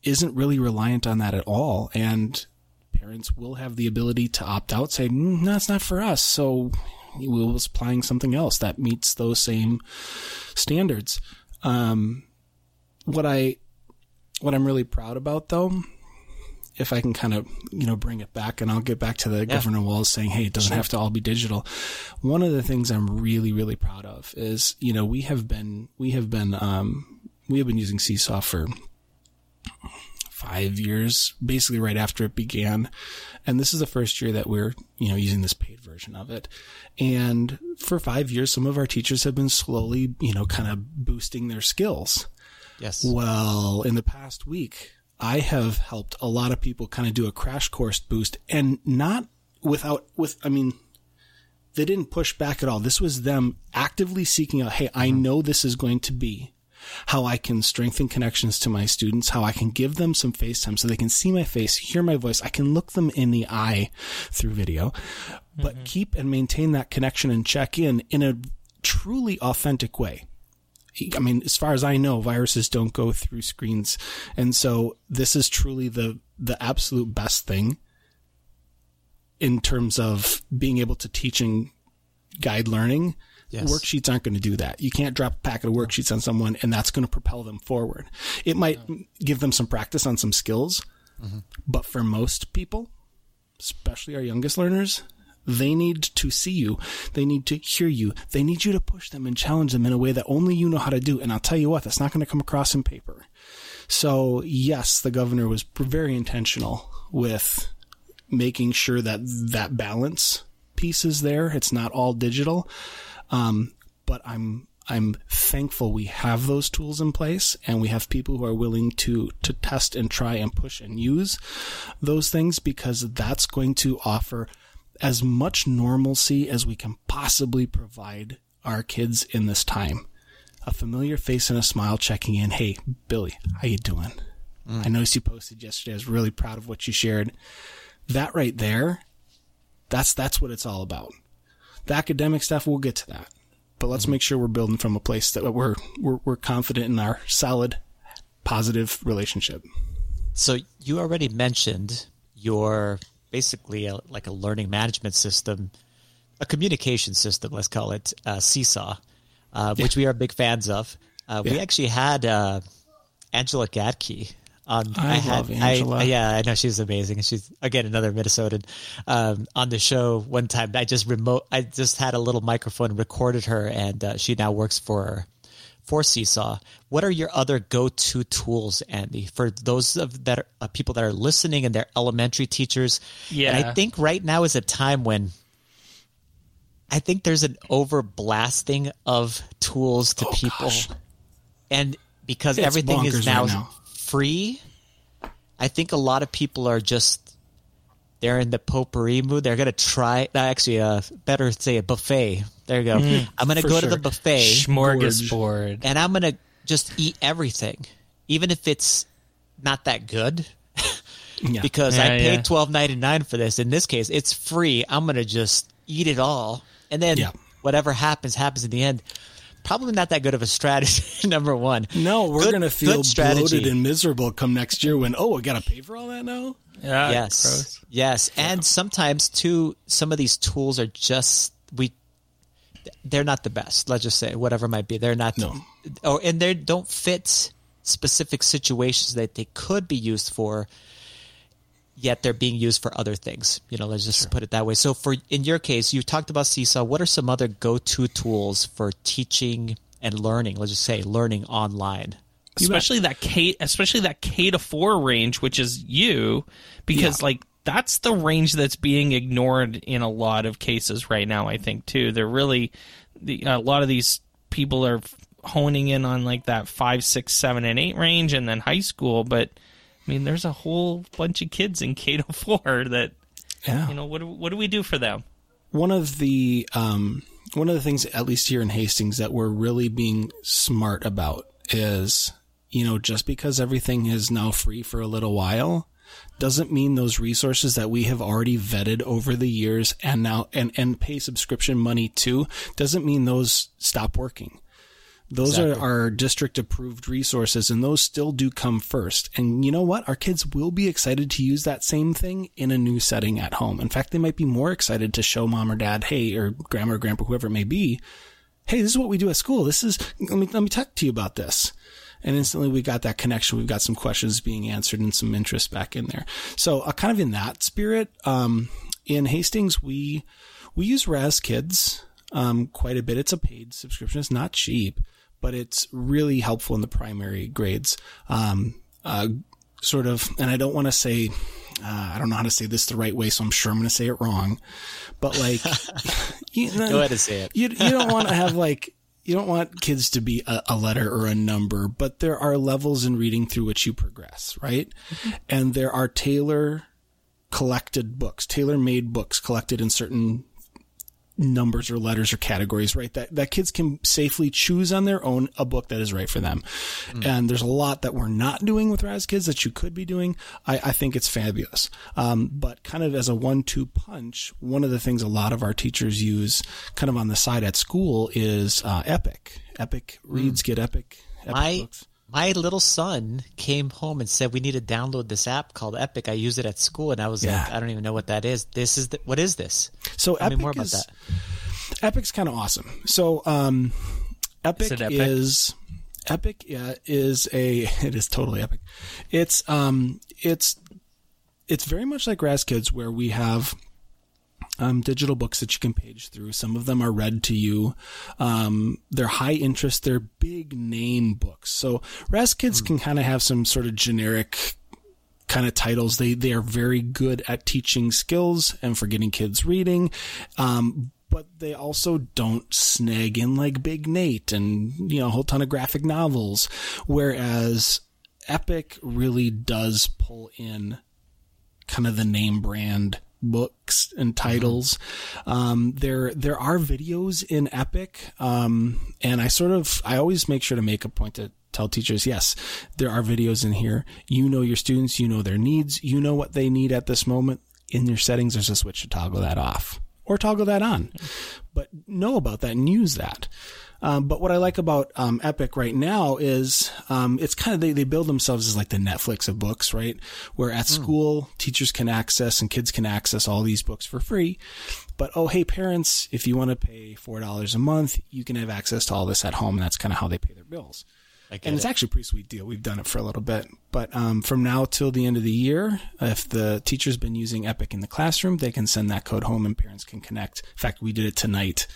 isn't really reliant on that at all, and parents will have the ability to opt out, say, mm, "No, it's not for us." So we'll be applying something else that meets those same standards. Um, what I what I'm really proud about though, if I can kind of you know bring it back, and I'll get back to the Governor Walz saying, "Hey, it doesn't have to all be digital." One of the things I'm really really proud of is you know we have been we have been um, we have been using Seesaw for five years, basically right after it began. And this is the first year that we're, you know, using this paid version of it. And for five years, some of our teachers have been slowly, you know, kind of boosting their skills. Yes Well, in the past week, I have helped a lot of people kind of do a crash course boost and not without, with, I mean, they didn't push back at all. This was them actively seeking out, hey, I mm-hmm. know this is going to be how I can strengthen connections to my students, how I can give them some FaceTime so they can see my face, hear my voice. I can look them in the eye through video, but mm-hmm. keep and maintain that connection and check in in a truly authentic way. I mean, as far as I know, viruses don't go through screens. And so this is truly the, the absolute best thing in terms of being able to teach and guide learning Yes. Worksheets aren't going to do that. You can't drop a packet of worksheets on someone and that's going to propel them forward. It might give them some practice on some skills, mm-hmm. but for most people, especially our youngest learners, they need to see you. They need to hear you. They need you to push them and challenge them in a way that only you know how to do. And I'll tell you what, that's not going to come across in paper. So yes, the governor was very intentional with making sure that that balance piece is there. It's not all digital. Um, but I'm I'm thankful we have those tools in place and we have people who are willing to to test and try and push and use those things because that's going to offer as much normalcy as we can possibly provide our kids in this time. A familiar face and a smile checking in. Hey, Billy, how you doing? Mm. I noticed you posted yesterday. I was really proud of what you shared. That right there, that's that's what it's all about. The academic stuff, we'll get to that. But let's mm-hmm. make sure we're building from a place that we're we're, we're confident in our solid, positive relationship. So you already mentioned your basically a, like a learning management system, a communication system, let's call it uh, Seesaw, uh, which we are big fans of. Uh, We actually had uh, Angela Gadtke on. I had, love Angela. I, yeah, I know she's amazing. She's again another Minnesotan um, on the show. One time, I just remote. I just had a little microphone, recorded her, and uh, she now works for for Seesaw. What are your other go-to tools, Andy, for those of that are, uh, people that are listening and they're elementary teachers? Yeah. and I think right now is a time when. I think there's an overblasting of tools to people, gosh. and because It's everything is now, right now. free, I think a lot of people are just they're in the potpourri mood. They're gonna try. Actually, uh, better say a buffet. There you go. Mm, I'm gonna for go to the buffet Smorgasbord. and I'm gonna just eat everything, even if it's not that good. Yeah. because Yeah, I paid yeah. twelve ninety nine for this. In this case, it's free. I'm gonna just eat it all, and then Yeah. whatever happens, happens in the end. Probably not that good of a strategy. number one. No, we're Good- going to feel bloated and miserable come next year when, oh, I got to pay for all that now? Yeah, yes gross. yes and sometimes too some of these tools are just we they're not the best. Let's just say whatever it might be. They're not No. or and they don't fit specific situations that they could be used for yet they're being used for other things. You know let's just put it that way. So for in your case you talked about seesaw. What are some other go-to tools for teaching and learning? Let's just say learning online. Especially that K, especially that K to four range, which is you, because like that's the range that's being ignored in a lot of cases right now. I think too. They're really the, a lot of these people are honing in on like that five, six, seven, and eight range, and then high school. But I mean, there's a whole bunch of kids in K to four that Yeah. you know what do, what do we do for them? one of the um, one of the things, at least here in Hastings, that we're really being smart about is, you know, just because everything is now free for a little while, doesn't mean those resources that we have already vetted over the years and now and and pay subscription money to doesn't mean those stop working. Those are our district approved resources and those still do come first. And you know what? Our kids will be excited to use that same thing in a new setting at home. In fact, they might be more excited to show mom or dad, hey, or grandma or grandpa, whoever it may be, hey, this is what we do at school. This is, let me, let me talk to you about this. And instantly we got that connection. We've got some questions being answered and some interest back in there. So uh, kind of in that spirit, um, in Hastings, we, we use Raz Kids, um, quite a bit. It's a paid subscription. It's not cheap, but it's really helpful in the primary grades. Um, uh, sort of, and I don't want to say, uh, I don't know how to say this the right way, so I'm sure I'm going to say it wrong, but like, you know, Go ahead and say it. you, you don't want to have like you don't want kids to be a, a letter or a number but there are levels in reading through which you progress right? Mm-hmm. And there are tailor collected books tailor made books collected in certain numbers or letters or categories, right? That, that kids can safely choose on their own a book that is right for them. And there's a lot that we're not doing with Raz Kids that you could be doing. I, I think it's fabulous. Um, but kind of as a one-two punch, one of the things a lot of our teachers use kind of on the side at school is, uh, Epic. Epic reads get Epic. Epic My books. My little son came home and said we need to download this app called Epic. I use it at school, and I was like, I don't even know what that is. This is the, what is this? So Tell me Epic more about is, that. Epic's kind of awesome. So, um, Epic, it Epic? is Epic. Yeah, is a it is totally epic. It's um, it's it's very much like Raz Kids, where we have um, digital books that you can page through. Some of them are read to you. Um, they're high interest. They're big name books. So Raz Kids can kind of have some sort of generic kind of titles. They they are very good at teaching skills and for getting kids reading. Um, but they also don't snag in like Big Nate and you know a whole ton of graphic novels. Whereas Epic really does pull in kind of the name brand books and titles. Um, there there are videos in Epic, um, and I sort of I always make sure to make a point to tell teachers, yes, there are videos in here. You know your students, you know their needs, you know what they need at this moment. In your settings, there's a switch to toggle that off or toggle that on. But know about that and use that. Um, but what I like about um, Epic right now is um, it's kind of they, they build themselves as like the Netflix of books, right? Where at school teachers can access and kids can access all these books for free. But oh hey parents, if you want to pay four dollars a month, you can have access to all this at home, and that's kind of how they pay their bills. And it's it. actually a pretty sweet deal. We've done it for a little bit, but um, from now till the end of the year, if the teacher's been using Epic in the classroom, they can send that code home, and parents can connect. In fact, we did it tonight.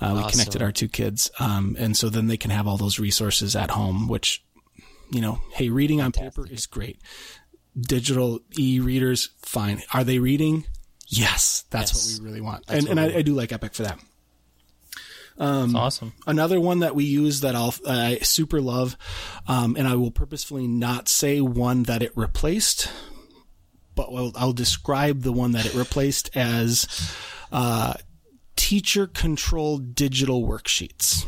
Uh, we connected our two kids, um, and so then they can have all those resources at home. Which, you know, hey, reading on paper is great. Digital e-readers, fine. Are they reading? Yes, that's Yes. what we really want, That's and, and I, I do like Epic for that. It's awesome. Another one that we use that I'll I super love, um, and I will purposefully not say one that it replaced, but I'll, I'll describe the one that it replaced as uh, teacher controlled digital worksheets.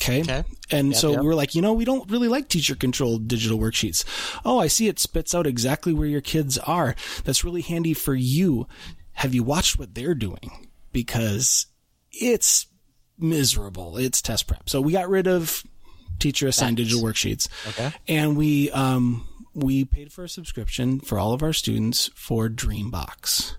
Okay. Okay. And Yep, so yep. we're like, you know, we don't really like teacher controlled digital worksheets. Oh, I see it spits out exactly where your kids are. That's really handy for you. Have you watched what they're doing? Because it's miserable. It's test prep. So we got rid of teacher assigned digital worksheets. Okay. And we, um, we paid for a subscription for all of our students for Dreambox.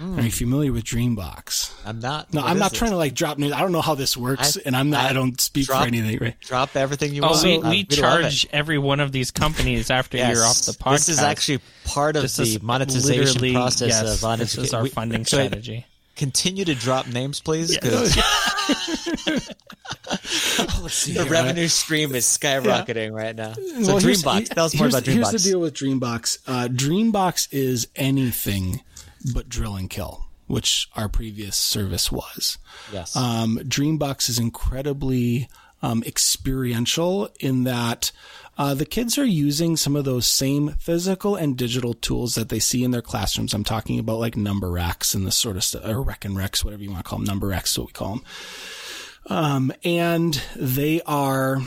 Are you familiar with Dreambox? I'm not. No, I'm is not it? trying to like drop news. I don't know how this works, I- and I'm not. I, I- don't speak drop- for anything. Right? drop everything you Oh, want. we, Uh, we love charge every one of these companies after Yes. you're off the podcast. This is actually part of This the monetization process yes, of This is our we- funding so I- strategy. Continue to drop names, please, because the revenue stream is skyrocketing right now. So Well, here's- Dreambox. Tell us more here's- about Here's the Dreambox. deal with Dreambox. Uh, Dreambox is anything but drill and kill, which our previous service was. Yes. Um, Dreambox is incredibly um, experiential in that uh, the kids are using some of those same physical and digital tools that they see in their classrooms. I'm talking about like number racks and this sort of stuff, or and whatever you want to call them. Number racks is what we call them. Um, and they are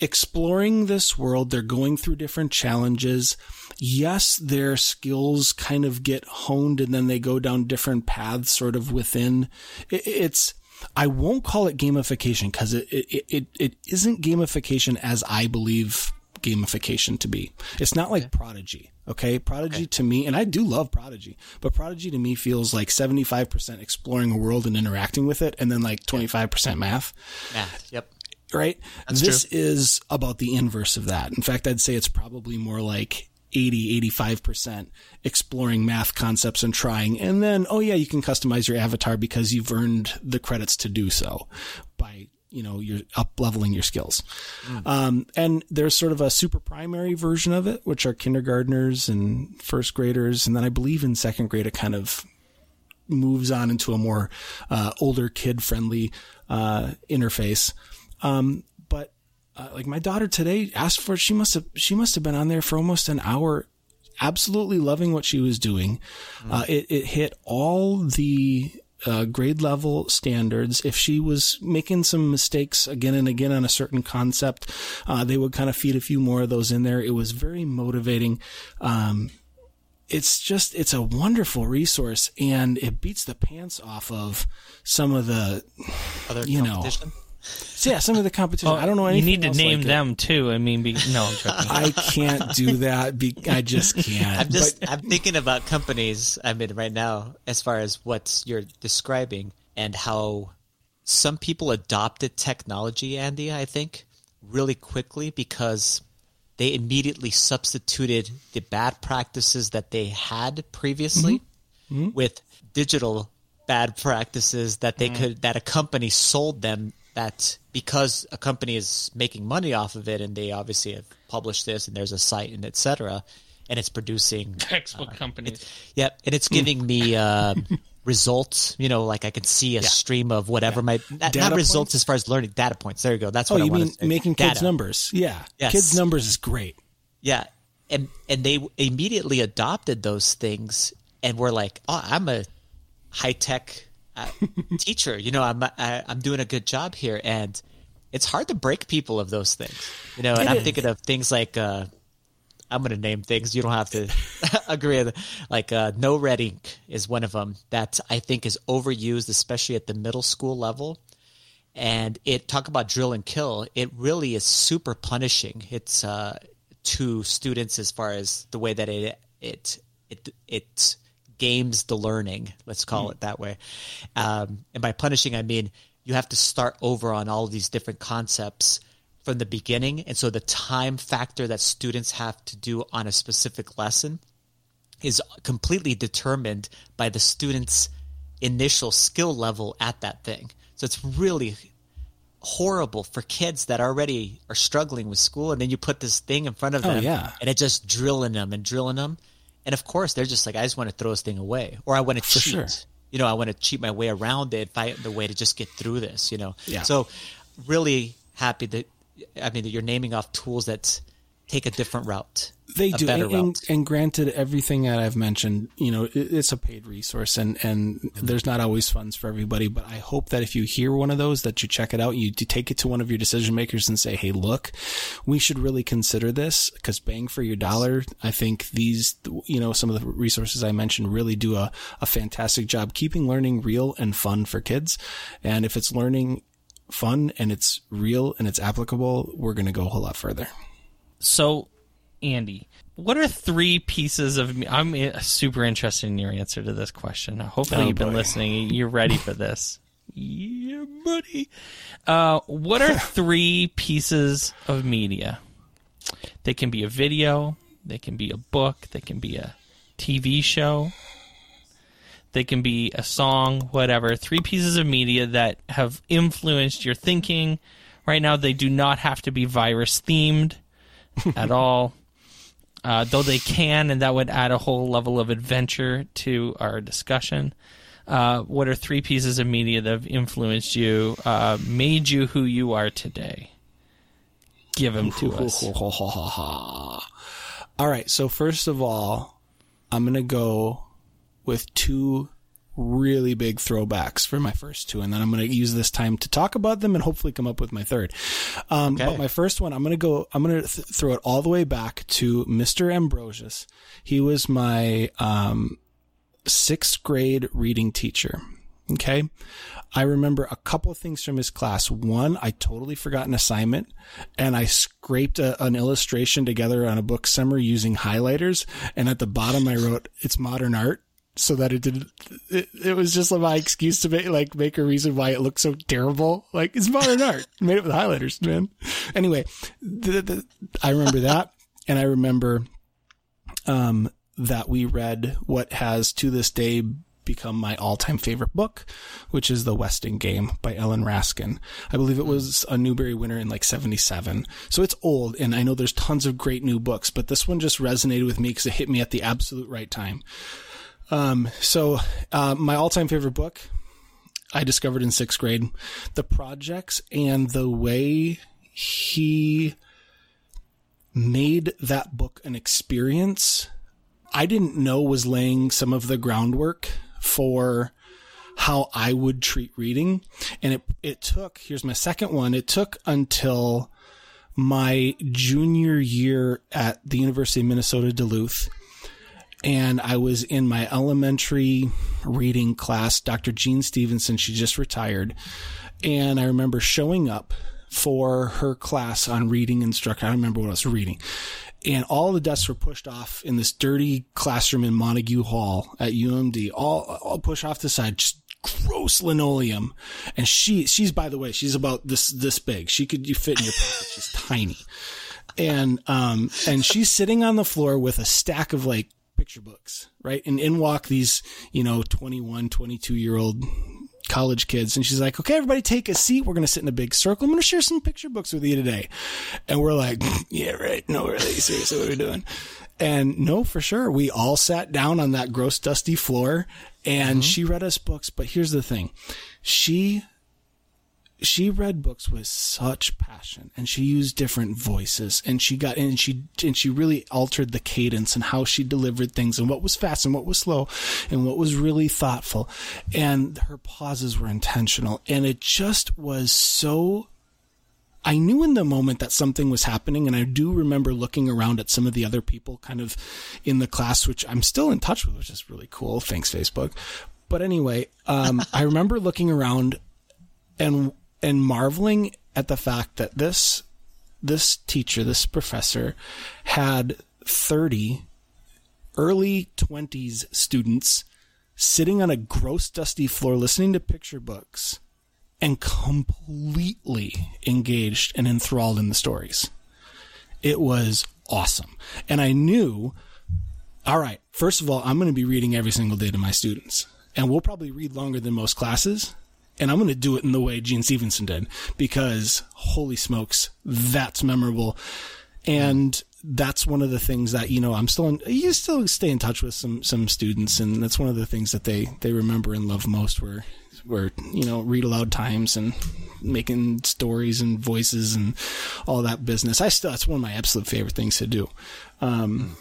exploring this world. They're going through different challenges. Yes, their skills kind of get honed and then they go down different paths sort of within. It, it's, I won't call it gamification because it, it, it, it isn't gamification as I believe gamification to be. It's not like Prodigy. Okay. Prodigy to me, and I do love Prodigy, but Prodigy to me feels like 75% exploring a world and interacting with it and then like 25% math Math. Yep. right? this is about the inverse of that. In fact, I'd say it's probably more like 80, 85% exploring math concepts and trying. And then, oh yeah, you can customize your avatar because you've earned the credits to do so by, you know, you're up leveling your skills. Um, and there's sort of a super primary version of it, which are kindergartners and first graders. And then I believe in second grade, it kind of moves on into a more uh, older kid friendly uh, interface. Um, uh, like my daughter today asked for. She must have she must have been on there for almost an hour, absolutely loving what she was doing. Uh, it it hit all the uh, grade level standards. If she was making some mistakes again and again on a certain concept, uh, they would kind of feed a few more of those in there. It was very motivating. Um, it's just it's a wonderful resource and it beats the pants off of some of the Other You know. Competition. yeah some of the competition. Oh, I don't know You anything. need to else name like it. them too. I mean, be, no, I'm joking. I can't do that. Be, I just can't. I'm just But I'm thinking about companies I mean, right now as far as what you're describing, and how some people adopted technology, Andy, I think, really quickly because they immediately substituted the bad practices that they had previously mm-hmm. Mm-hmm. with digital bad practices that they mm. could that a company sold them that because a company is making money off of it and they obviously have published this and there's a site and etc and it's producing Textbook companies. Yep, and it's giving me uh, results. You know, like I can see a stream of whatever my not, Data not results as far as learning data points. There you go. That's Oh, what I you want mean to say. making kids numbers? Yeah, Yes. kids numbers is great. Yeah, and and they immediately adopted those things and were like, "Oh, I'm a high tech uh, teacher. You know, I'm I, I'm doing a good job here." And it's hard to break people of those things. You know, and It I'm is. thinking of things like. Uh, I'm going to name things. You don't have to agree. with Like uh, NoRedInk is one of them that I think is overused, especially at the middle school level. And it talk about drill and kill. It really is super punishing. It's uh, to students as far as the way that it it it it games the learning. Let's call it that way. Um, and by punishing, I mean you have to start over on all of these different concepts from the beginning. And so the time factor that students have to do on a specific lesson is completely determined by the student's initial skill level at that thing. So it's really horrible for kids that already are struggling with school and then you put this thing in front of Oh, them yeah. and it's just drilling them and drilling them and of course they're just like i just want to throw this thing away or i want to cheat sure. you know i want to cheat my way around it find the way to just get through this you know Yeah. so really happy that i mean that you're naming off tools that take a different route They do, and, route. and granted, everything that I've mentioned, you know, it, it's a paid resource, and and there's not always funds for everybody. But I hope that if you hear one of those, that you check it out, you, you take it to one of your decision makers and say, "Hey, look, we should really consider this because bang for your dollar." I think these, you know, some of the resources I mentioned really do a a fantastic job keeping learning real and fun for kids. And if it's learning fun and it's real and it's applicable, we're going to go a whole lot further. So, Andy, what are three pieces of? me- I'm uh, super interested in your answer to this question. Hopefully, Oh, you've been boy. listening. You're ready for this. yeah, buddy. Uh, what are three pieces of media? They can be a video. They can be a book. They can be a TV show. They can be a song, whatever. Three pieces of media that have influenced your thinking. Right now, they do not have to be virus themed at all. Uh, though they can, and that would add a whole level of adventure to our discussion. Uh, what are three pieces of media that have influenced you, uh, made you who you are today? Give them to us. All right. So first of all, I'm going to go with two really big throwbacks for my first two, and then I'm going to use this time to talk about them and hopefully come up with my third. Um, Okay. But my first one, I'm going to go. I'm going to th- throw it all the way back to Mr. Ambrosius. He was my um, sixth grade reading teacher. Okay. I remember a couple of things from his class. One, I totally forgot an assignment and I scraped a, an illustration together on a book summary using highlighters. And at the bottom, I wrote, it's modern art. So that it didn't, it, it was just like my excuse to make, like, make a reason why it looked so terrible. Like, it's modern art. Made it with highlighters, man. Anyway, the, the, I remember that. And I remember, um, that we read what has to this day become my all-time favorite book, which is The Westing Game by Ellen Raskin. I believe it was a Newbery winner in like 77. So it's old and I know there's tons of great new books, but this one just resonated with me because it hit me at the absolute right time. Um, so, uh, my all-time favorite book I discovered in sixth grade, the projects and the way he made that book an experience I didn't know was laying some of the groundwork for how I would treat reading. And it, it took, here's my second one. It took until my junior year at the University of Minnesota Duluth. And I was in my elementary reading class. Dr. Jean Stevenson, she just retired. And I remember showing up for her class on reading instruction. I don't remember what I was reading and all the desks were pushed off in this dirty classroom in Montague Hall at UMD, all, all pushed off the side, just gross linoleum. And she, she's, by the way, she's about this, this big. She could, you fit in your pocket. She's tiny. And, um, and she's sitting on the floor with a stack of like picture books, right? And in walk these, you know, 21, 22 year old college kids. And she's like, okay, everybody take a seat. We're going to sit in a big circle. I'm going to share some picture books with you today. And we're like, yeah, right. No, really, seriously, what are we doing? And no, for sure. We all sat down on that gross, dusty floor and mm-hmm. she read us books. But here's the thing. She she read books with such passion and she used different voices and she got and she and she really altered the cadence and how she delivered things and what was fast and what was slow and what was really thoughtful and her pauses were intentional and it just was so I knew in the moment that something was happening, and I do remember looking around at some of the other people kind of in the class, which I'm still in touch with, which is really cool. Thanks, Facebook. But anyway, um, I remember looking around and and marveling at the fact that this this teacher, this professor, had 30 early 20s students sitting on a gross, dusty floor listening to picture books and completely engaged and enthralled in the stories. It was awesome. And I knew, all right, first of all, I'm going to be reading every single day to my students. And we'll probably read longer than most classes. And I'm going to do it in the way Jean Stevenson did because holy smokes, that's memorable. And that's one of the things that, you know, I'm still in, you still stay in touch with some, some students. And that's one of the things that they, they remember and love most where, where, you know, read aloud times and making stories and voices and all that business. I still, that's one of my absolute favorite things to do. Um,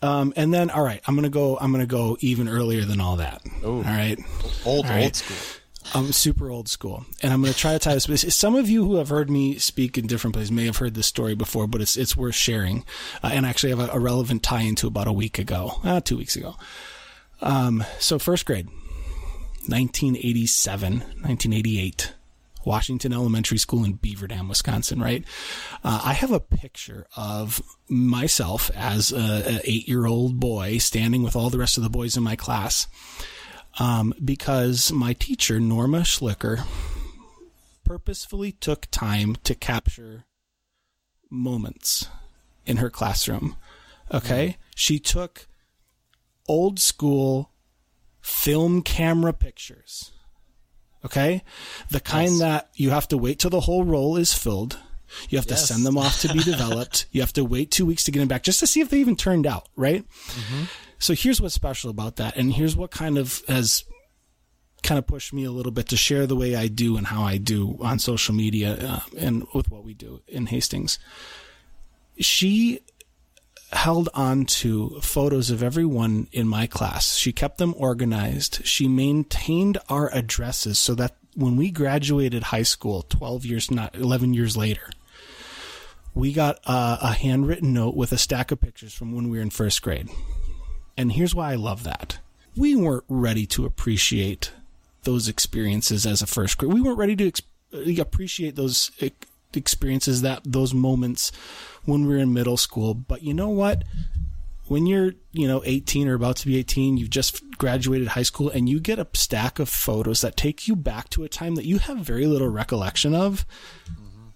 um, and then, all right, I'm going to go, I'm going to go even earlier than all that. All right. Old, All right. old school. I'm super old school, and I'm going to try to tie this. but Some of you who have heard me speak in different places may have heard this story before, but it's it's worth sharing. Uh, and actually, have a, a relevant tie into about a week ago, uh, two weeks ago. Um, so first grade, 1987, 1988. Washington Elementary School in Beaver Dam, Wisconsin, right? Uh, I have a picture of myself as a, a eight year old boy standing with all the rest of the boys in my class um, because my teacher, Norma Schlicker, purposefully took time to capture moments in her classroom. Okay? She took old school film camera pictures. Okay? The kind that you have to wait till the whole roll is filled. You have to send them off to be developed. you have to wait two weeks to get them back just to see if they even turned out, right? So here's what's special about that, and here's what kind of has kind of pushed me a little bit to share the way I do and how I do on social media uh, and with what we do in Hastings. She held on to photos of everyone in my class. She kept them organized. She maintained our addresses so that when we graduated high school 12 years, not 11 years later, we got a, a handwritten note with a stack of pictures from when we were in first grade. And here's why I love that. We weren't ready to appreciate those experiences as a first grade. We weren't ready to ex- uh, appreciate those experiences, that those moments when we were in middle school. But you know what? When you're, you know, 18 or about to be 18, you've just graduated high school and you get a stack of photos that take you back to a time that you have very little recollection of. Mm-hmm.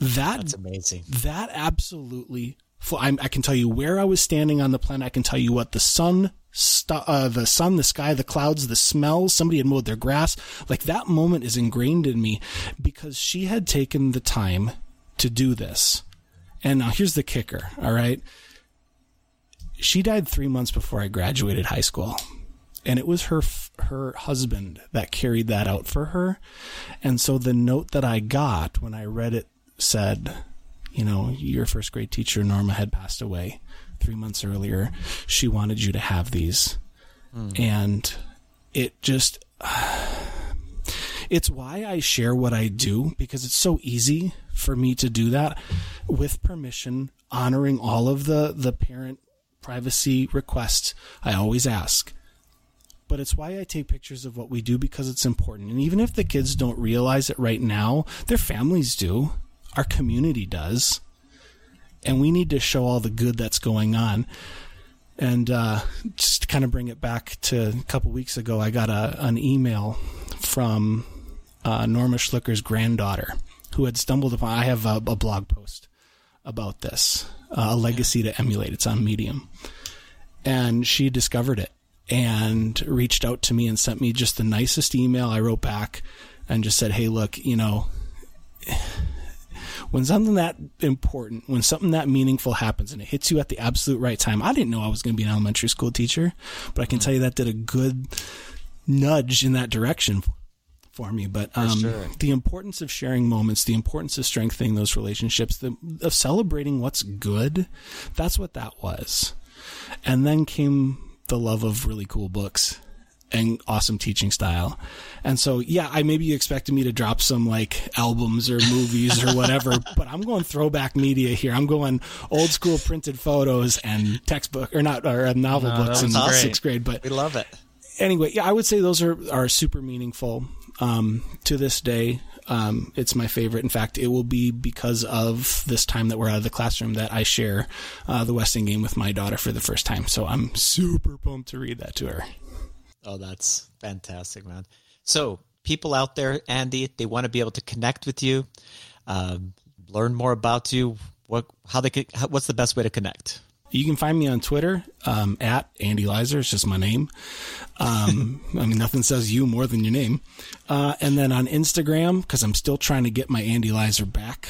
That That's amazing. that absolutely. I'm, I can tell you where I was standing on the planet. I can tell you what the sun, st- uh, the sun, the sky, the clouds, the smells. Somebody had mowed their grass. Like that moment is ingrained in me because she had taken the time to do this. And now here's the kicker. All right. She died three months before I graduated high school. And it was her her husband that carried that out for her. And so the note that I got when I read it said, you know, your first grade teacher, Norma, had passed away three months earlier. She wanted you to have these. Hmm. And it just, it's why I share what I do because it's so easy for me to do that with permission, honoring all of the, the parent privacy requests I always ask but it's why I take pictures of what we do because it's important. And even if the kids don't realize it right now, their families do. Our community does. And we need to show all the good that's going on. And uh, just kind of bring it back to a couple weeks ago, I got a, an email from uh, Norma Schlicker's granddaughter who had stumbled upon. I have a, a blog post about this, uh, a legacy to emulate. It's on Medium, and she discovered it and reached out to me and sent me just the nicest email. I wrote back and just said, "Hey, look, you know." When something that important, when something that meaningful happens and it hits you at the absolute right time, I didn't know I was going to be an elementary school teacher, but I can tell you that did a good nudge in that direction for me. But um, sure. the importance of sharing moments, the importance of strengthening those relationships, the, of celebrating what's good, that's what that was. And then came the love of really cool books and awesome teaching style. And so, yeah, I maybe you expected me to drop some like albums or movies or whatever, but I'm going throwback media here. I'm going old school printed photos and textbook or not or uh, novel No, books in was great. sixth grade. But We love it. anyway, yeah, I would say those are are super meaningful um, to this day. Um, it's my favorite. In fact, it will be because of this time that we're out of the classroom that I share uh, the Westing game with my daughter for the first time. So I'm super pumped to read that to her. Oh, that's fantastic, man. So, people out there, Andy, they want to be able to connect with you, um, learn more about you. What, how they could, how, what's the best way to connect? You can find me on Twitter um, at Andy Lizer. It's just my name. Um, I mean, nothing says you more than your name. Uh, and then on Instagram, because I'm still trying to get my Andy Lizer back.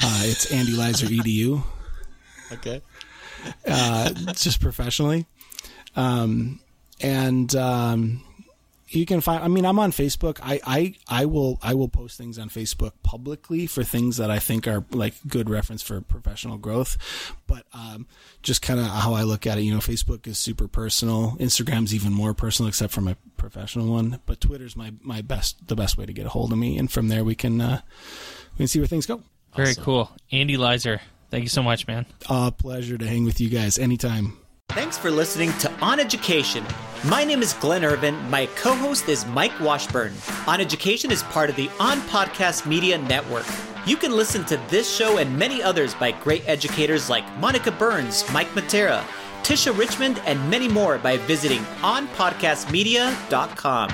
Uh, it's Andy Lizer edu, Okay. uh, just professionally. Um, and um, you can find. I mean, I'm on Facebook. I, I I will I will post things on Facebook publicly for things that I think are like good reference for professional growth. But um, just kind of how I look at it, you know, Facebook is super personal. Instagram's even more personal, except for my professional one. But Twitter's my my best the best way to get a hold of me, and from there we can uh, we can see where things go. Very cool. Andy Lizer, thank you so much, man. Uh, pleasure to hang with you guys anytime. Thanks for listening to On Education. My name is Glenn Irvin. My co host is Mike Washburn. On Education is part of the On Podcast Media Network. You can listen to this show and many others by great educators like Monica Burns, Mike Matera, Tisha Richmond, and many more by visiting onpodcastmedia.com.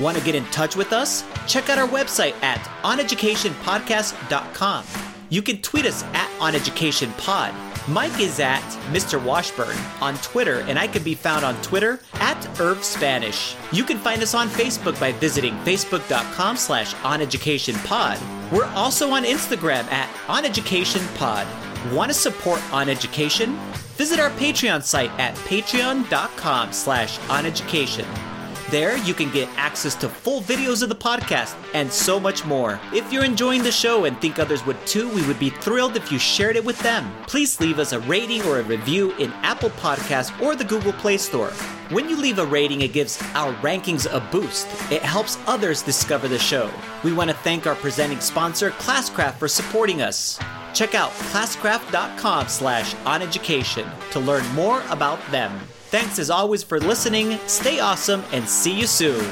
Want to get in touch with us? Check out our website at oneducationpodcast.com. You can tweet us at oneducationpod. Mike is at Mr. Washburn on Twitter, and I can be found on Twitter at Irv Spanish. You can find us on Facebook by visiting facebook.com slash oneducationpod. We're also on Instagram at oneducationpod. Want to support On Education? Visit our Patreon site at patreon.com slash oneducation. There, you can get access to full videos of the podcast and so much more. If you're enjoying the show and think others would too, we would be thrilled if you shared it with them. Please leave us a rating or a review in Apple Podcasts or the Google Play Store. When you leave a rating, it gives our rankings a boost. It helps others discover the show. We want to thank our presenting sponsor, Classcraft, for supporting us. Check out classcraft.com slash oneducation to learn more about them. Thanks as always for listening, stay awesome, and see you soon.